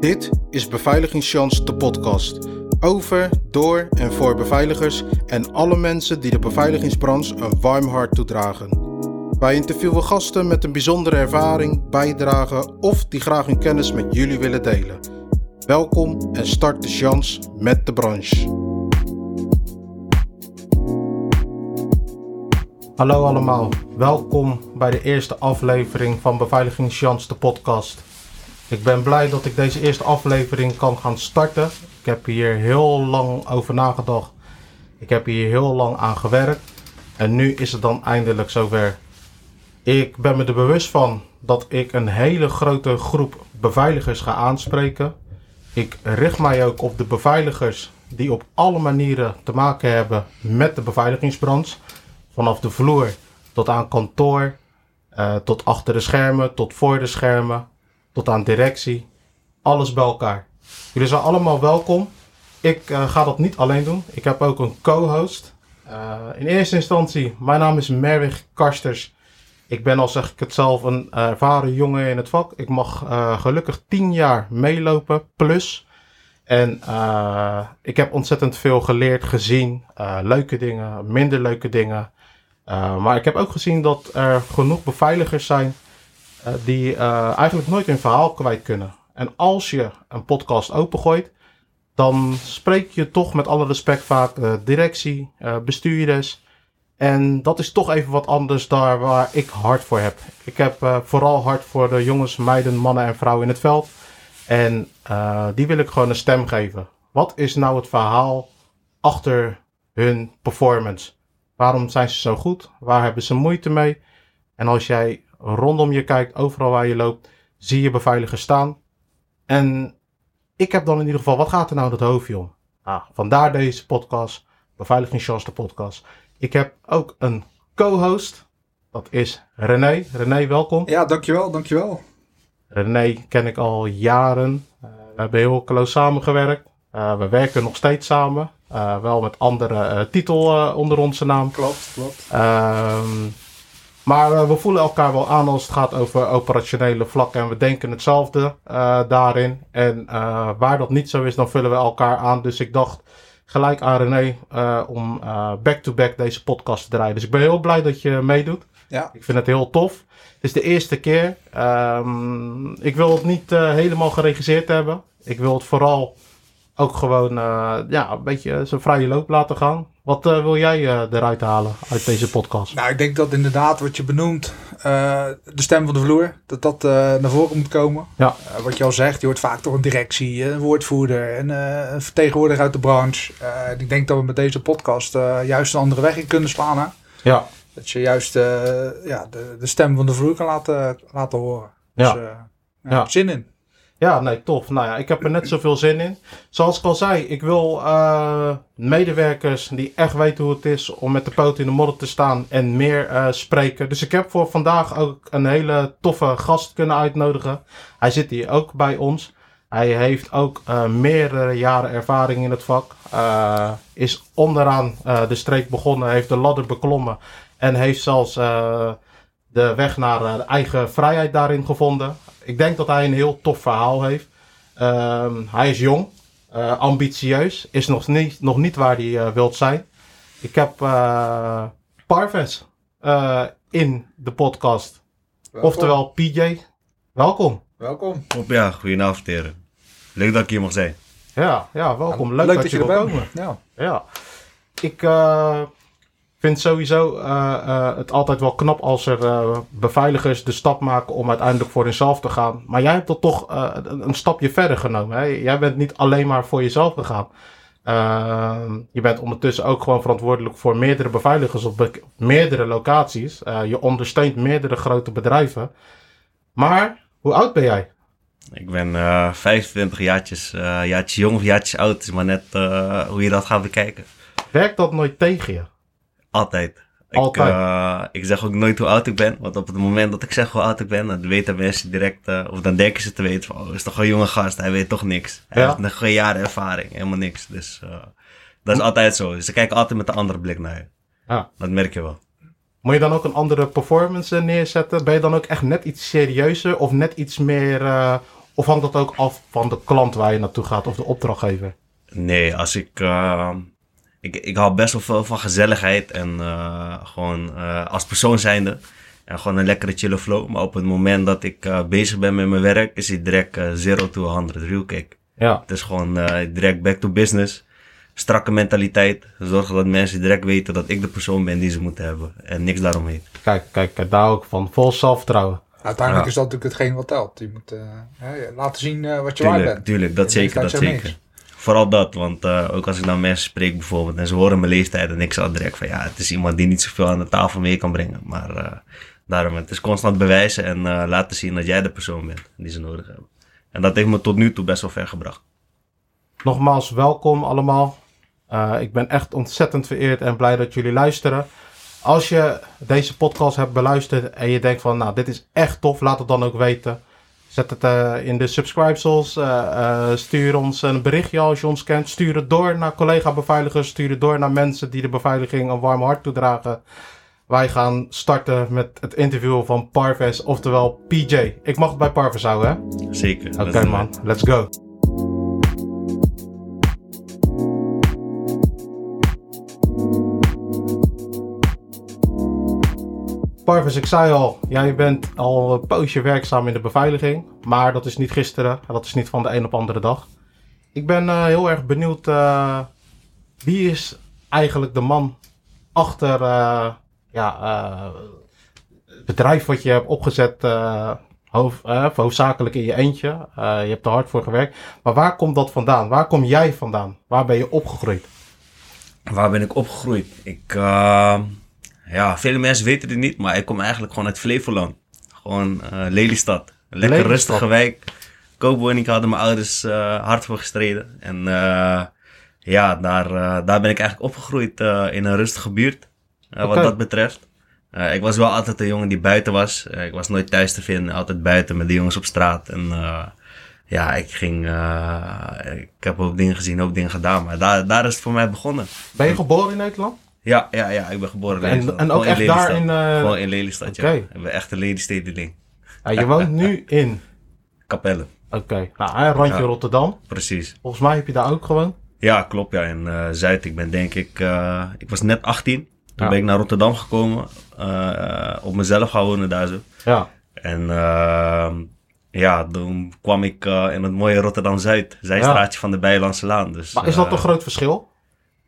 Dit is Beveiligingschance, de podcast. Over, door en voor beveiligers en alle mensen die de beveiligingsbranche een warm hart toedragen. Wij interviewen gasten met een bijzondere ervaring, bijdrage of die graag hun kennis met jullie willen delen. Welkom en start de chance met de branche. Hallo allemaal, welkom bij de eerste aflevering van Beveiligingschance, de podcast. Ik ben blij dat ik deze eerste aflevering kan gaan starten. Ik heb hier heel lang over nagedacht. Ik heb hier heel lang aan gewerkt. En nu is het dan eindelijk zover. Ik ben me er bewust van dat ik een hele grote groep beveiligers ga aanspreken. Ik richt mij ook op de beveiligers die op alle manieren te maken hebben met de beveiligingsbranche. Vanaf de vloer tot aan kantoor, uh, tot achter de schermen, tot voor de schermen, tot aan directie. Alles bij elkaar. Jullie zijn allemaal welkom. Ik uh, ga dat niet alleen doen. Ik heb ook een co-host. Uh, in eerste instantie, mijn naam is Merwig Karsters. Ik ben al zeg ik het zelf een ervaren jongen in het vak. Ik mag gelukkig 10 jaar meelopen plus. En ik heb ontzettend veel geleerd, gezien. leuke dingen, minder leuke dingen. Maar ik heb ook gezien dat er genoeg beveiligers zijn die uh, eigenlijk nooit hun verhaal kwijt kunnen. En als je een podcast opengooit, dan spreek je toch met alle respect vaak directie, bestuurders. En dat is toch even wat anders daar waar ik hard voor heb. Ik heb vooral hard voor de jongens, meiden, mannen en vrouwen in het veld. En die wil ik gewoon een stem geven. Wat is nou het verhaal achter hun performance? Waarom zijn ze zo goed? Waar hebben ze moeite mee? En als jij rondom je kijkt, overal waar je loopt, zie je beveiligers staan. En ik heb dan in ieder geval, wat gaat er nou het hoofdje om? Ah, vandaar deze podcast, Beveiligingschance de podcast. Ik heb ook een co-host, dat is René. René, welkom. Ja, dankjewel, dankjewel. René ken ik al jaren. Uh, we hebben heel close samengewerkt. Uh, we werken nog steeds samen. Uh, wel met andere titel onder onze naam. Klopt, klopt. Ehm, maar we voelen elkaar wel aan als het gaat over operationele vlakken. En we denken hetzelfde daarin. En waar dat niet zo is, dan vullen we elkaar aan. Dus ik dacht gelijk aan René om back-to-back -back deze podcast te draaien. Dus ik ben heel blij dat je meedoet. Ja. Ik vind het heel tof. Het is de eerste keer. Um, ik wil het niet helemaal geregisseerd hebben. Ik wil het vooral ook gewoon ja, een beetje zijn vrije loop laten gaan. Wat uh, wil jij uh, eruit halen uit deze podcast? Nou, ik denk dat inderdaad wat je benoemt, de stem van de vloer, dat dat naar voren moet komen. Ja. wat je al zegt, je hoort vaak toch een directie, een woordvoerder en een vertegenwoordiger uit de branche. ik denk dat we met deze podcast juist een andere weg in kunnen slaan. Hè? Ja. Dat je juist ja, de, de stem van de vloer kan laten, laten horen. Ja. Dus, ja. Zin in. Ja, nee, tof. Nou ja, ik heb er net zoveel zin in. Zoals ik al zei, ik wil uh, medewerkers die echt weten hoe het is om met de poot in de modder te staan en meer uh, spreken. Dus ik heb voor vandaag ook een hele toffe gast kunnen uitnodigen. Hij zit hier ook bij ons. Hij heeft ook uh, meerdere jaren ervaring in het vak. is onderaan de streek begonnen, heeft de ladder beklommen en heeft zelfs de weg naar eigen vrijheid daarin gevonden ik denk dat hij een heel tof verhaal heeft. Um, hij is jong, uh, ambitieus, is nog niet, nog niet waar hij uh, wilt zijn. Ik heb uh, Parves in de podcast. Welkom. Oftewel PJ. Welkom. Welkom. Ja, goedenavond heren. Leuk dat ik hier mag zijn. Ja, ja welkom. Leuk, Leuk dat, dat, je, je wil komen. Ja. ja. Ik vind sowieso uh, uh, het altijd wel knap als er uh, beveiligers de stap maken om uiteindelijk voor hunzelf te gaan. Maar jij hebt dat toch een stapje verder genomen. Hè? Jij bent niet alleen maar voor jezelf gegaan. Ehm, je bent ondertussen ook gewoon verantwoordelijk voor meerdere beveiligers op meerdere locaties. je ondersteunt meerdere grote bedrijven. Maar hoe oud ben jij? Ik ben 25 jaartjes, jaartjes jong of jaartjes oud. is maar net hoe je dat gaat bekijken. Werkt dat nooit tegen je? Altijd. Altijd. Ik, uh, ik zeg ook nooit hoe oud ik ben. Want op het moment dat ik zeg hoe oud ik ben, dan weten mensen direct, uh, of dan denken ze te weten van, oh, is toch een jonge gast, hij weet toch niks. Hij ja? heeft nog geen jaren ervaring, helemaal niks. Dus uh, dat is altijd zo. Dus ze kijken altijd met een andere blik naar je. Ja. Dat merk je wel. Moet je dan ook een andere performance neerzetten? Ben je dan ook echt net iets serieuzer of net iets meer Of hangt dat ook af van de klant waar je naartoe gaat of de opdrachtgever? Nee, als ik, ik, ik hou best wel veel van gezelligheid en uh, gewoon uh, als persoon zijnde. En gewoon een lekkere chille flow. Maar op het moment dat ik bezig ben met mijn werk, is het direct zero to 100 real kick. Ja. Het is gewoon direct back to business. Strakke mentaliteit. Zorgen dat mensen direct weten dat ik de persoon ben die ze moeten hebben. En niks daaromheen. Kijk, kijk, kijk daar ook van. Vol zelfvertrouwen. Uiteindelijk is dat natuurlijk hetgeen wat telt. Je moet laten zien wat je waard bent. Tuurlijk, dat zeker, dat zeker. Vooral dat, want uh, ook als ik naar mensen spreek bijvoorbeeld en ze horen mijn leeftijd en ik zal direct van ja, het is iemand die niet zoveel aan de tafel mee kan brengen. Maar uh, daarom, het is constant bewijzen en uh, laten zien dat jij de persoon bent die ze nodig hebben. En dat heeft me tot nu toe best wel ver gebracht. Nogmaals, welkom allemaal. ik ben echt ontzettend vereerd en blij dat jullie luisteren. Als je deze podcast hebt beluisterd en je denkt van nou, dit is echt tof, laat het dan ook weten. Zet het uh, in de subscribes. Uh, uh, stuur ons een berichtje als je ons kent. Stuur het door naar collega-beveiligers. Stuur het door naar mensen die de beveiliging een warm hart toedragen. Wij gaan starten met het interview van Parves, oftewel PJ. Ik mag het bij Parves houden, hè? Zeker. Oké, okay, man. Let's go. Parvis, ik zei al, jij bent al een poosje werkzaam in de beveiliging. Maar dat is niet gisteren, dat is niet van de een op andere dag. Ik ben uh, heel erg benieuwd, uh, wie is eigenlijk de man achter uh, ja, het bedrijf wat je hebt opgezet, hoofd, hoofdzakelijk in je eentje. je hebt er hard voor gewerkt. Maar waar komt dat vandaan? Waar kom jij vandaan? Waar ben je opgegroeid? Waar ben ik opgegroeid? Ik ja, vele mensen weten het niet, maar ik kom eigenlijk gewoon uit Flevoland. Gewoon uh, Lelystad. Een lekker rustige wijk. Koopwoning hadden mijn ouders uh, hard voor gestreden. En uh, ja, daar, daar ben ik eigenlijk opgegroeid in een rustige buurt. Okay. Wat dat betreft. ik was wel altijd een jongen die buiten was. ik was nooit thuis te vinden, altijd buiten met de jongens op straat. En ja, ik ging, ik heb ook dingen gezien, ook dingen gedaan. Maar daar, daar is het voor mij begonnen. Ben je geboren in Nederland? Ja, ja, ja, ik ben geboren in Lelystad. En, en ook echt daar in... Uh... Gewoon in Lelystad, ja. Ik ben echt een Lelystedeling. Ja, je woont nu in? Capelle. Oké, okay. nou, een randje ja, Rotterdam. Precies. Volgens mij heb je daar ook gewoon? Ja, klopt, ja. In uh, Zuid, ik ben denk ik... Uh, ik was net 18. Toen ja. ben ik naar Rotterdam gekomen. Op mezelf gaan wonen daar zo. Ja. En ja, toen kwam ik in het mooie Rotterdam-Zuid. Zijstraatje ja. van de Bijlandse Laan. Dus, maar is dat een groot verschil?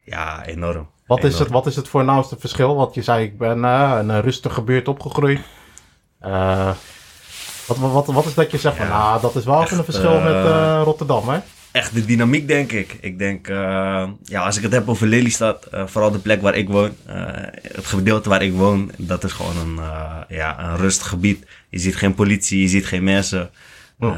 Ja, enorm. Wat is, het, wat is het voornaamste verschil? Want je zei, ik ben uh, in een rustige buurt opgegroeid. Uh, wat, wat, wat is dat je zegt van, nou, dat is wel echt, een verschil uh, met uh, Rotterdam, hè? Echt de dynamiek, denk ik. Ik denk, ja, als ik het heb over Lelystad, vooral de plek waar ik woon, het gedeelte waar ik woon, dat is gewoon een, ja, een rustig gebied. Je ziet geen politie, je ziet geen mensen. Oh.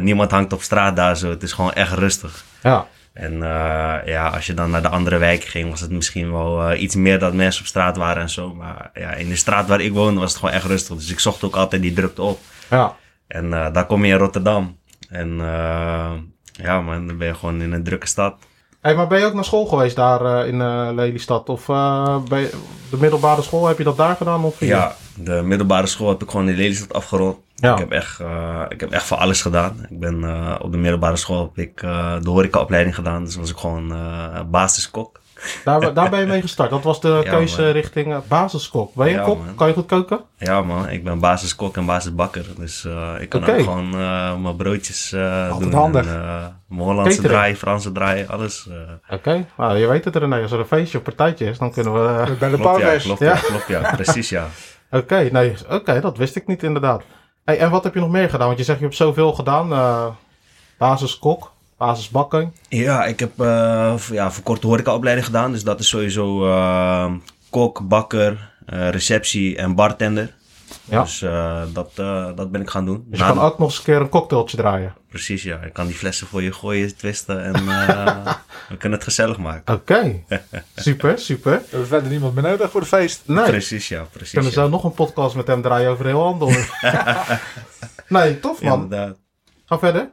Niemand hangt op straat daar zo. Het is gewoon echt rustig. Ja. En uh, ja, als je dan naar de andere wijken ging, was het misschien wel uh, iets meer dat mensen op straat waren en zo. Maar ja, in de straat waar ik woonde was het gewoon echt rustig. Dus ik zocht ook altijd die drukte op. Ja. En uh, daar kom je in Rotterdam. En ja, man, dan ben je gewoon in een drukke stad. Hey, maar ben je ook naar school geweest daar in Lelystad? Of de middelbare school, heb je dat daar gedaan? Of ja, de middelbare school heb ik gewoon in Lelystad afgerond. Ja. Ik, heb echt, uh, ik heb echt voor alles gedaan. Ik ben uh, op de middelbare school heb ik uh, de horecaopleiding gedaan. Dus was ik gewoon basiskok. Daar, daar ben je mee gestart. Dat was de ja, keuze man. richting basiskok. Ben je ja, kok? Man. Kan je goed koken? Ja man, ik ben basiskok en basisbakker. Dus ik kan okay. ook gewoon mijn broodjes doen. handig. En, mijn Hollandse draai, Franse draai, alles. Oké, okay. nou, je weet het er Als er een feestje of partijtje is, dan kunnen we... bij de klopt, ja, klopt, ja. klopt, ja. Precies, ja. Oké, okay, nee, oké, dat wist ik niet inderdaad. En wat heb je nog meer gedaan? Want je zegt je hebt zoveel gedaan. Uh, basiskok, basisbakken. Ja, ik heb uh, ja, voor korte horecaopleiding gedaan. Dus dat is sowieso uh, kok, bakker, receptie en bartender. Ja. Dus uh, dat, uh, dat ben ik gaan doen. Dus je kan ook nog eens een keer een cocktailtje draaien. Precies, ja. Ik kan die flessen voor je gooien, twisten en uh, we kunnen het gezellig maken. Oké, okay. super, super. We hebben verder niemand meer nodig voor de feest. Nee. Precies, ja. Precies, kunnen ja. zo nog een podcast met hem draaien over heel handel. nee, tof man. Inderdaad. Ga verder.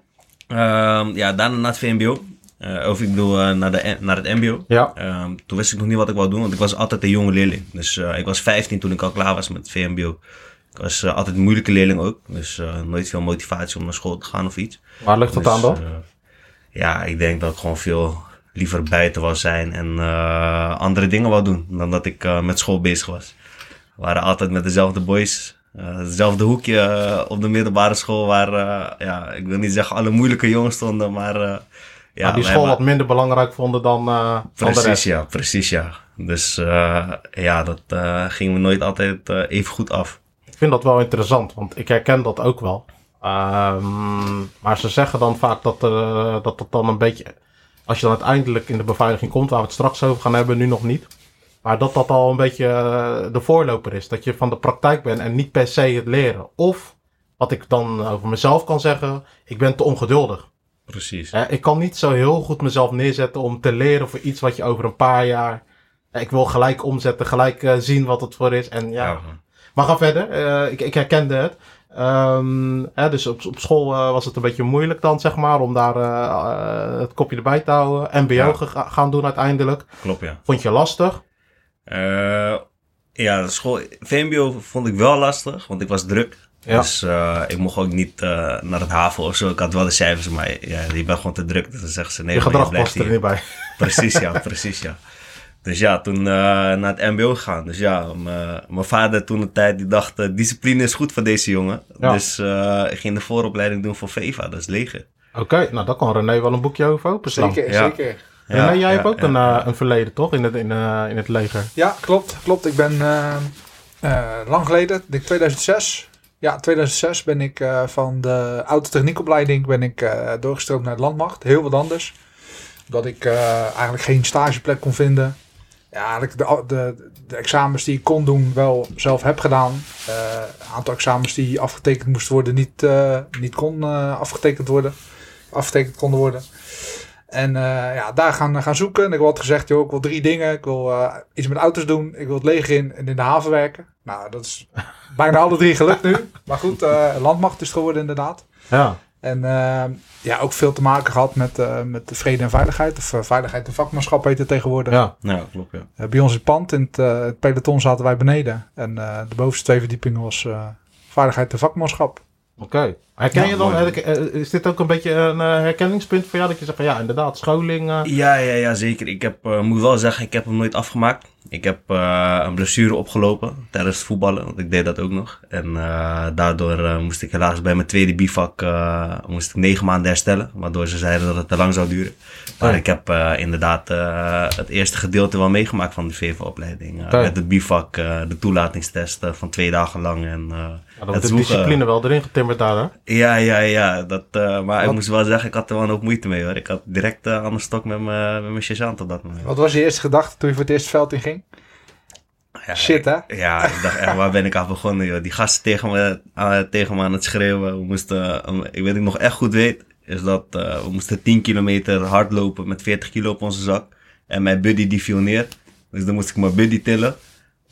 Um, ja, daarna naar het VMBO. Uh, of ik bedoel, uh, naar, de, naar het MBO. Ja. Um, toen wist ik nog niet wat ik wou doen, want ik was altijd een jonge leerling. Dus uh, ik was 15 toen ik al klaar was met het VMBO. Ik was altijd een moeilijke leerling ook. Dus nooit veel motivatie om naar school te gaan of iets. Waar ligt dat dus, aan dan? ja, ik denk dat ik gewoon veel liever buiten wil zijn en andere dingen wil doen dan dat ik met school bezig was. We waren altijd met dezelfde boys uh, hetzelfde hoekje uh, op de middelbare school waar, uh, ja, ik wil niet zeggen alle moeilijke jongens stonden, maar... ja, maar die school wat minder belangrijk vonden dan, precies, ja, precies, ja. Dus ja, dat ging me nooit altijd even goed af. Ik vind dat wel interessant, want ik herken dat ook wel. Um, maar ze zeggen dan vaak dat, dat dat dan een beetje... Als je dan uiteindelijk in de beveiliging komt, waar we het straks over gaan hebben, nu nog niet maar dat dat al een beetje eh, de voorloper is. Dat je van de praktijk bent en niet per se het leren. Of, wat ik dan over mezelf kan zeggen, ik ben te ongeduldig. Precies. ik kan niet zo heel goed mezelf neerzetten om te leren voor iets wat je over een paar jaar... ik wil gelijk omzetten, gelijk zien wat het voor is. En ja, maar ga verder. Uh, ik, ik herkende het. Um, hè, dus op, op school uh, was het een beetje moeilijk dan, zeg maar, om daar uh, het kopje erbij te houden. MBO ja. gaan doen uiteindelijk. Klopt, ja. Vond je lastig? Uh, ja, school, VMBO vond ik wel lastig, want ik was druk. Ja. Dus ik mocht ook niet naar het haven of zo. Ik had wel de cijfers, maar ja, je bent gewoon te druk. Dus dan zeggen ze nee, je gedrag past er niet bij. Precies, ja, precies, ja. Dus ja, toen naar het mbo gegaan. Dus ja, mijn vader toen de tijd die dacht, discipline is goed voor deze jongen. Ja. Dus ik ging de vooropleiding doen voor VEVA, dat is leger. Oké, nou daar kan René wel een boekje over openslaan. Zeker, zeker. Ja, nee, jij hebt ook een, uh, een verleden, toch? In het, in, uh, in het leger. Ja, klopt. klopt. Ik ben uh, lang geleden, denk 2006. Ja, 2006 ben ik van de autotechniekopleiding ben ik, doorgestroomd naar de landmacht. Heel wat anders. Dat ik eigenlijk geen stageplek kon vinden. Ja, eigenlijk de, de, de, examens die ik kon doen wel zelf heb gedaan. Een aantal examens die afgetekend moesten worden niet, niet kon afgetekend worden. Afgetekend konden worden. En ja, daar gaan, gaan zoeken. En ik had gezegd, joh, ik wil drie dingen. Ik wil iets met auto's doen. Ik wil het leger in en in de haven werken. Nou, dat is bijna alle drie gelukt nu. Maar goed, landmacht is geworden inderdaad. Ja. En ja, ook veel te maken gehad met, met de vrede en veiligheid. Of veiligheid en vakmanschap heet het tegenwoordig. Ja, ja klopt. Ja. bij ons in het pand, in het, het, peloton zaten wij beneden. En de bovenste twee verdiepingen was veiligheid en vakmanschap. Oké. Herken je dan, eh, is dit ook een beetje een eh, herkenningspunt voor jou? Dat je zegt van ja, inderdaad, scholing. Uh... Ja, ja, ja, zeker. Ik heb, uh, moet wel zeggen, ik heb hem nooit afgemaakt. Ik heb een blessure opgelopen tijdens het voetballen, want ik deed dat ook nog. En daardoor moest ik helaas bij mijn tweede bivak moest ik negen maanden herstellen. Waardoor ze zeiden dat het te lang zou duren. Maar ik heb inderdaad het eerste gedeelte wel meegemaakt van de VV-opleiding. Met het bivak, de toelatingstest van twee dagen lang. En, ja, dan de discipline wel erin getimmerd daar, hè? Ja, ja, ja. Dat, uh, maar Wat? ik moest wel zeggen, ik had er wel ook moeite mee hoor. Ik had direct uh, aan de stok met mijn sergeant op dat moment. Wat was je eerste gedachte toen je voor het eerste veld in ging? Ja, Shit, hè? Ja, ik dacht echt, waar ben ik aan begonnen, joh? Die gasten tegen me, uh, tegen me aan het schreeuwen. We moesten, ik weet ik nog echt goed weet, is dat we moesten 10 kilometer hardlopen met 40 kilo op onze zak. En mijn buddy die viel neer. Dus dan moest ik mijn buddy tillen.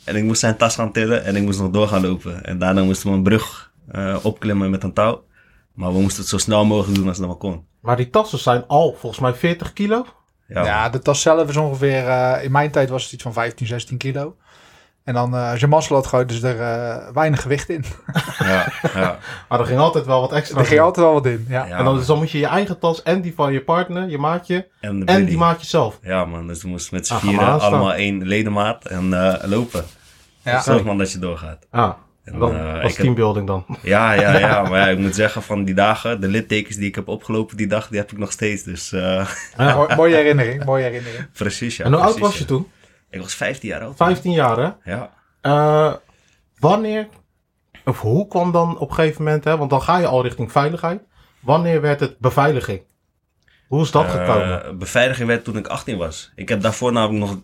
En ik moest zijn tas gaan tillen en ik moest nog door gaan lopen. En daarna moesten we een brug uh, opklimmen met een touw. Maar we moesten het zo snel mogelijk doen als dat maar kon. Maar die tassen zijn al volgens mij 40 kilo? Ja, ja de tas zelf is ongeveer, uh, in mijn tijd was het iets van 15, 16 kilo. En dan uh, als je mazzel had gooit, dus er uh, weinig gewicht in. ja, ja. Maar er ging altijd wel wat extra Er ging altijd wel wat in, ja. en dan, dus dan moet je je eigen tas en die van je partner, je maatje en, en die maatje zelf. Ja man, dus we moesten met z'n ah, vieren allemaal één ledemaat en uh, lopen. Ja. Zorg man dat je doorgaat. Ah. En, dan, uh, als teambuilding dan. Ja, ja, ja. maar ja, ik moet zeggen van die dagen, de littekens die ik heb opgelopen die dag, die heb ik nog steeds. Dus, uh... ja. mooie herinnering, mooie herinnering. Precies, ja. En hoe precies, oud was je toen? Ik was 15 jaar oud. 15 jaar, hè? Ja. Uh, wanneer, of hoe kwam dan op een gegeven moment, hè, want dan ga je al richting veiligheid. Wanneer werd het beveiliging? Hoe is dat uh, gekomen? Beveiliging werd toen ik 18 was. Ik heb daarvoor namelijk nog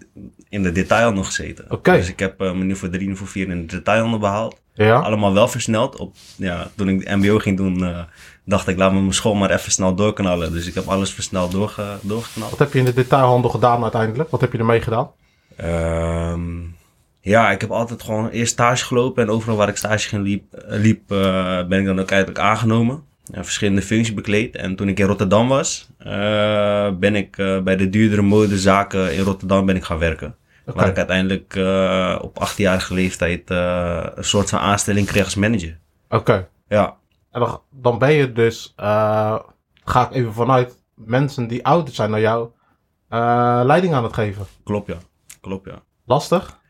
in de detail nog gezeten. Okay. Dus ik heb uh, mijn niveau 3, niveau 4 in de detail behaald. Ja. Allemaal wel versneld. Op, ja, toen ik de mbo ging doen, uh, dacht ik, laat me mijn school maar even snel doorknallen. Dus ik heb alles versneld doorge, doorgeknald. Wat heb je in de detailhandel gedaan uiteindelijk? Wat heb je ermee gedaan? Um, ja, ik heb altijd gewoon eerst stage gelopen. En overal waar ik stage ging liep, liep uh, ben ik dan ook eigenlijk aangenomen. Ja, verschillende functies bekleed. En toen ik in Rotterdam was, uh, ben ik uh, bij de duurdere modezaken in Rotterdam ben ik gaan werken. Waar ik uiteindelijk op 18-jarige leeftijd een soort van aanstelling kreeg als manager. Oké. Ja. En dan, dan ben je dus, ga ik even vanuit, mensen die ouder zijn dan jou, leiding aan het geven. Klopt ja, klopt ja. Lastig?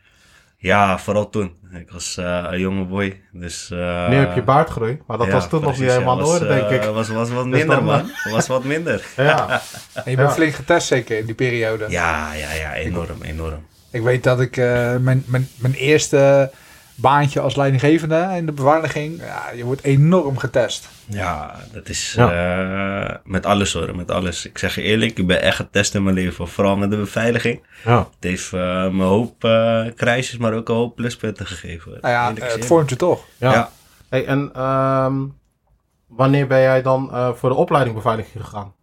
Ja, vooral toen. Ik was uh, een jonge boy. Dus, uh, nu heb je baardgroei, maar dat ja, was toen precies, nog niet helemaal ja, orde, denk ik. Uh, was, was wat Dus minder, dan, man. was wat minder. ja. En je bent Ja. flink getest zeker in die periode. Ja, ja, ja, enorm, enorm. Ik weet dat ik eh, mijn, mijn, mijn eerste baantje als leidinggevende in de beveiliging, ja, je wordt enorm getest. Ja, dat is eh, met alles hoor, met alles. Ik zeg je eerlijk, ik ben echt getest in mijn leven. Vooral met de beveiliging. ja. Het heeft eh, me een hoop eh kruisjes, maar ook een hoop pluspunten gegeven. hoor. Nou ja, het vormt je toch. Ja. Ja. Hey, en ehm, wanneer ben jij dan eh, voor de opleiding beveiliging gegaan?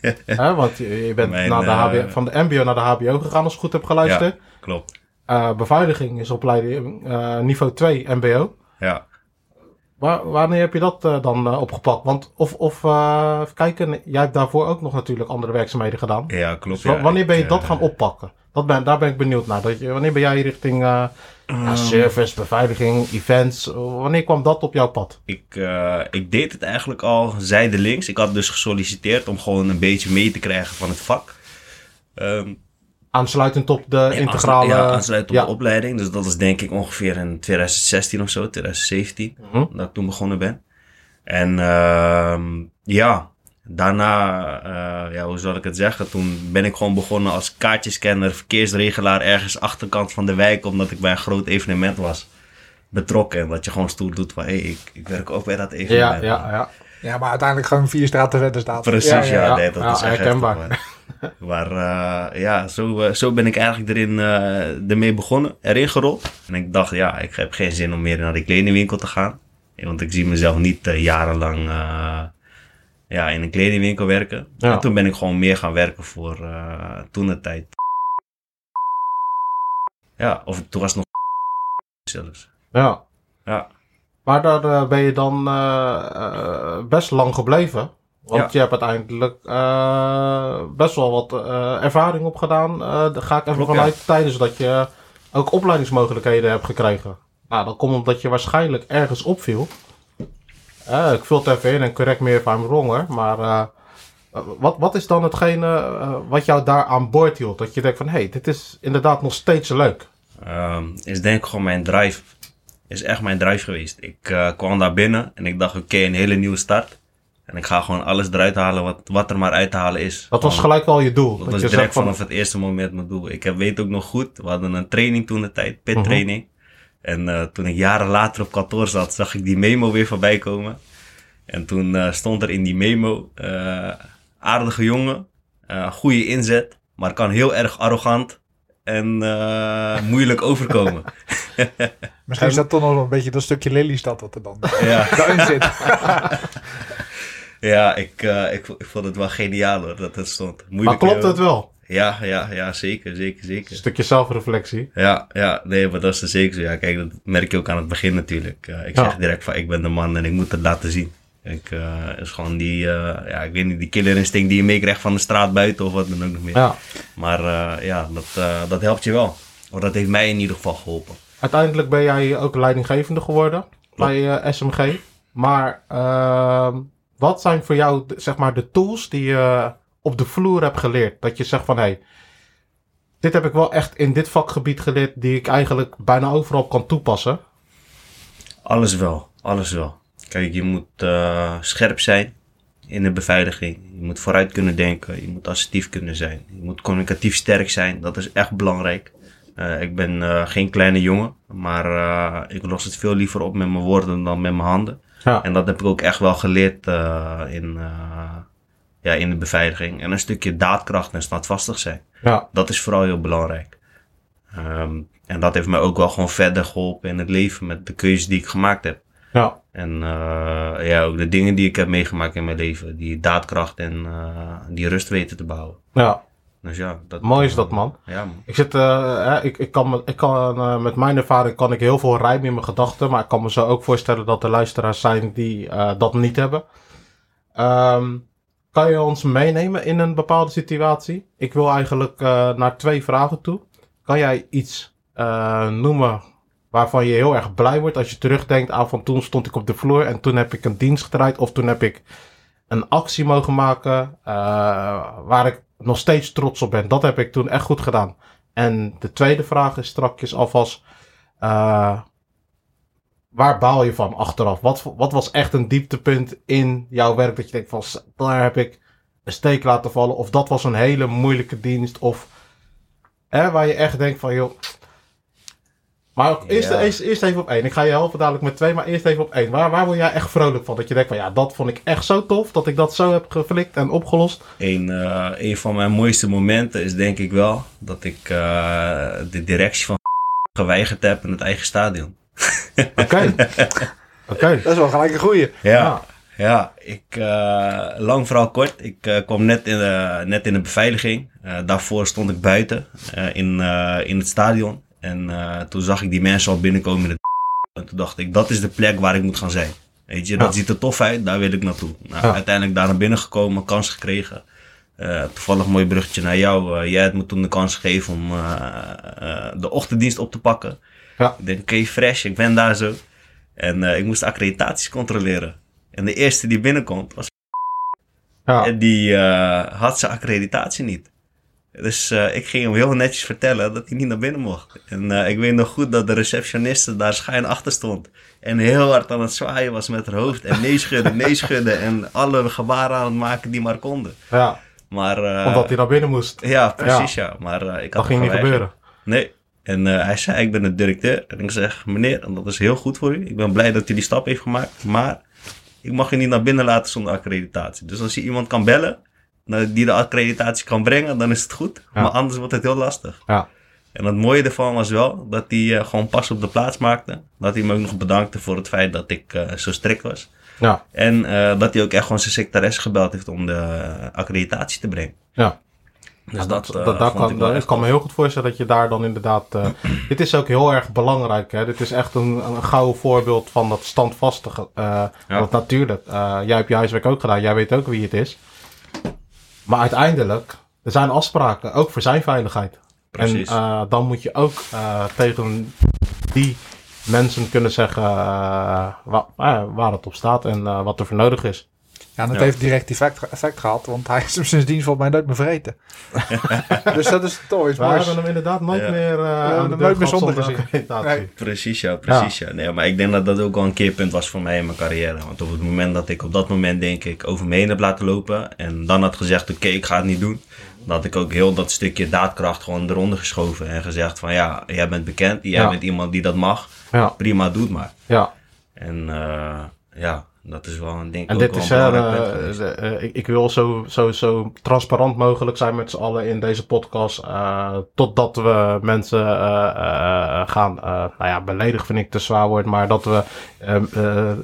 Hè, want je, je bent Mijn, naar de HBO, van de MBO naar de HBO gegaan, als ik goed heb geluisterd. Klopt. Eh, beveiliging is opleiding eh, niveau 2 MBO. Ja. Waar, wanneer heb je dat eh, dan opgepakt? Want, of, of even kijken, jij hebt daarvoor ook nog natuurlijk andere werkzaamheden gedaan. Ja, klopt. Dus ja. wanneer ben je Ik, dat gaan oppakken? Dat ben, daar ben ik benieuwd naar. Dat je, wanneer ben jij richting eh, ja, service, beveiliging, events? Wanneer kwam dat op jouw pad? Ik, ik deed het eigenlijk al zijdelings. Ik had dus gesolliciteerd om gewoon een beetje mee te krijgen van het vak. Ehm, Aansluitend op de ja, integrale... Ja, aansluitend op ja. de opleiding. Dus dat is denk ik ongeveer in 2016 of zo, 2017. Mhm. Dat ik toen begonnen ben. En ehm, ja, daarna, eh, ja, hoe zal ik het zeggen? Toen ben ik gewoon begonnen als kaartjescanner, verkeersregelaar ergens achterkant van de wijk, omdat ik bij een groot evenement was betrokken. En dat je gewoon stoer doet van, hé, ik, ik werk ook bij dat Ja, evenement. ja, ja. Ja, maar uiteindelijk gewoon vier straten verder staat. Precies, Ja, ja, ja, nee, dat Ja, is echt herkenbaar. heftig. Maar eh, ja, zo, eh, zo ben ik eigenlijk erin eh, ermee begonnen, erin gerold. En ik dacht, ja, ik heb geen zin om meer naar die kledingwinkel te gaan. Want ik zie mezelf niet jarenlang ja, in een kledingwinkel werken. Ja. En toen ben ik gewoon meer gaan werken voor toen de tijd. Ja, of toen was het nog zelfs. ja. Ja, Maar daar ben je dan best lang gebleven. Want je hebt uiteindelijk eh, best wel wat eh, ervaring opgedaan. Eh daar ga ik even Klopt, vanuit tijdens dat je ook opleidingsmogelijkheden hebt gekregen. Nou, dat komt omdat je waarschijnlijk ergens opviel. Ik vul het even in en correct me if I'm wrong hoor. Maar wat, wat is dan hetgene wat jou daar aan boord hield? Dat je denkt van, hé, hey, dit is inderdaad nog steeds leuk. Ehm, is denk ik gewoon mijn drive. Is echt mijn drive geweest. Ik kwam daar binnen en ik dacht, oké, een hele nieuwe start. En ik ga gewoon alles eruit halen wat, wat er maar uit te halen is. Dat was gelijk al je doel. Dat was je direct vanaf het eerste moment mijn doel. Ik heb, weet ook nog goed, we hadden een training toen de tijd, pit Mhm. training. En eh, toen ik jaren later op kantoor zat, zag ik die memo weer voorbij komen. En toen eh, stond er in die memo, eh, aardige jongen, eh goede inzet, maar kan heel erg arrogant en eh, moeilijk overkomen. Misschien is dat toch nog een beetje dat stukje Lelystad wat er dan ja, daarin zit. ja ik, eh, ik, ik vond het wel geniaal hoor, dat het stond. maar klopt eh, het wel? Ja, ja, ja, zeker, zeker, zeker. Een stukje zelfreflectie. Ja, ja, nee, maar dat is er zeker zo. Ja, kijk, dat merk je ook aan het begin natuurlijk. Eh, ik Ja. zeg direct van, ik ben de man en ik moet het laten zien. Ik, eh is gewoon die, eh, ja, ik weet niet, die killerinstinct die je meekrijgt van de straat buiten of wat dan ook nog meer. Ja. Maar eh, ja, dat, eh, dat helpt je wel. Of dat heeft mij in ieder geval geholpen. Uiteindelijk ben jij ook leidinggevende geworden bij eh, SMG. Maar ehm, wat zijn voor jou zeg maar, de tools die je op de vloer hebt geleerd? Dat je zegt van hé, hey, dit heb ik wel echt in dit vakgebied geleerd die ik eigenlijk bijna overal kan toepassen. Alles wel, alles wel. Kijk, je moet eh, scherp zijn in de beveiliging. Je moet vooruit kunnen denken. Je moet assertief kunnen zijn. Je moet communicatief sterk zijn. Dat is echt belangrijk. Eh, ik ben eh, geen kleine jongen, maar ik los het veel liever op met mijn woorden dan met mijn handen. Ja. En dat heb ik ook echt wel geleerd eh, in, eh, ja, in de beveiliging. En een stukje daadkracht en standvastig zijn. Ja, Dat is vooral heel belangrijk. Ehm, en dat heeft mij ook wel gewoon verder geholpen in het leven met de keuzes die ik gemaakt heb. ja, En eh, ja, ook de dingen die ik heb meegemaakt in mijn leven. Die daadkracht en die rust weten te bouwen. ja. Dus ja, dat, Mooi is dat man. Ja, man. Ik, zit, eh, ik, ik kan, ik kan eh, met mijn ervaring kan ik heel veel rijmen in mijn gedachten. Maar ik kan me zo ook voorstellen dat er luisteraars zijn die eh, dat niet hebben. Ehm, kan je ons meenemen in een bepaalde situatie? Ik wil eigenlijk eh, naar twee vragen toe. kan jij iets noemen waarvan je heel erg blij wordt als je terugdenkt aan van toen stond ik op de vloer en toen heb ik een dienst gedraaid of toen heb ik een actie mogen maken waar ik nog steeds trots op ben. Dat heb ik toen echt goed gedaan. En de tweede vraag is strakjes alvast, uh, waar baal je van achteraf? Wat, wat was echt een dieptepunt in jouw werk dat je denkt van, daar heb ik een steek laten vallen of dat was een hele moeilijke dienst of hè, waar je echt denkt van, joh, maar eerst, eerst, eerst, even op één. Ik ga je helpen dadelijk met twee, maar eerst even op één. Waar, waar word jij echt vrolijk van? Dat je denkt van ja, dat vond ik echt zo tof. Dat ik dat zo heb geflikt en opgelost. Een, uh, een van mijn mooiste momenten is denk ik wel dat ik uh, de directie van geweigerd heb in het eigen stadion. Oké. Oké. Dat is wel gelijk een goeie. Ja. ja. Ja, ik, uh, lang vooral kort. Ik uh, kwam net in, de, net in de beveiliging. Uh, daarvoor stond ik buiten in, in het stadion. En uh, toen zag ik die mensen al binnenkomen in de En toen dacht ik, dat is de plek waar ik moet gaan zijn. Weet je, dat ziet er tof uit, daar wil ik naartoe. Nou, Uiteindelijk daar naar binnen gekomen, kans gekregen. Uh, toevallig een mooi bruggetje naar jou. Uh, jij hebt me toen de kans gegeven om de ochtenddienst op te pakken. Ja. Ik denk, oké, okay, fresh, ik ben daar zo. En ik moest accreditaties controleren. En de eerste die binnenkomt was ja. En die had zijn accreditatie niet. Dus uh, ik ging hem heel netjes vertellen dat hij niet naar binnen mocht. En uh, ik weet nog goed dat de receptioniste daar schijn achter stond. En heel hard aan het zwaaien was met haar hoofd. En nee schudden, nee schudden. En alle gebaren aan het maken die maar konden. Ja. Maar, uh, Omdat hij naar binnen moest. Ja, precies ja. ja. Maar ik had dat ging niet gebeuren. Nee. En hij zei, ik ben de directeur. En ik zeg, meneer, en dat is heel goed voor u. Ik ben blij dat u die stap heeft gemaakt. Maar ik mag je niet naar binnen laten zonder accreditatie. Dus als je iemand kan bellen die de accreditatie kan brengen, dan is het goed. Maar anders wordt het heel lastig. Ja. En het mooie ervan was wel dat hij uh, gewoon pas op de plaats maakte. Dat hij me ook nog bedankte voor het feit dat ik uh, zo strikt was. Ja. En uh, dat hij ook echt gewoon zijn secretaris gebeld heeft om de accreditatie te brengen. Ja. Dus ja, dat, dat, dat, dat kan, ik kan me heel goed voorstellen dat je daar dan inderdaad. dit is ook heel erg belangrijk. Hè? Dit is echt een, een gouden voorbeeld van dat standvastige. Ja. Want natuurlijk, jij hebt je huiswerk ook gedaan. Jij weet ook wie het is. Maar uiteindelijk, er zijn afspraken, ook voor zijn veiligheid. Precies. En uh, dan moet je ook uh, tegen die mensen kunnen zeggen uh, wa waar het op staat en wat er voor nodig is. Ja, dat heeft direct effect, effect gehad, want hij is hem sindsdien volgens mij nooit meer dus dat is toch iets We hebben hem inderdaad nooit ja. meer uh, aan de nooit meer zonder gezien. Nee. Precies, ja, precies, ja. ja. Nee, maar ik denk dat dat ook wel een keerpunt was voor mij in mijn carrière. Want op het moment dat ik op dat moment, denk ik, over me heen heb laten lopen en dan had gezegd, oké, okay, ik ga het niet doen. Dan had ik ook heel dat stukje daadkracht gewoon eronder geschoven en gezegd van, ja, jij bent bekend, jij bent iemand die dat mag. Prima, doe het maar. Ja. En uh, ja, dat is wel een ding. En dit is, uh, uh, ik, ik, wil zo, zo, zo transparant mogelijk zijn met z'n allen in deze podcast. Uh, totdat we mensen gaan, nou ja, beledigen vind ik te zwaar woord. Maar dat we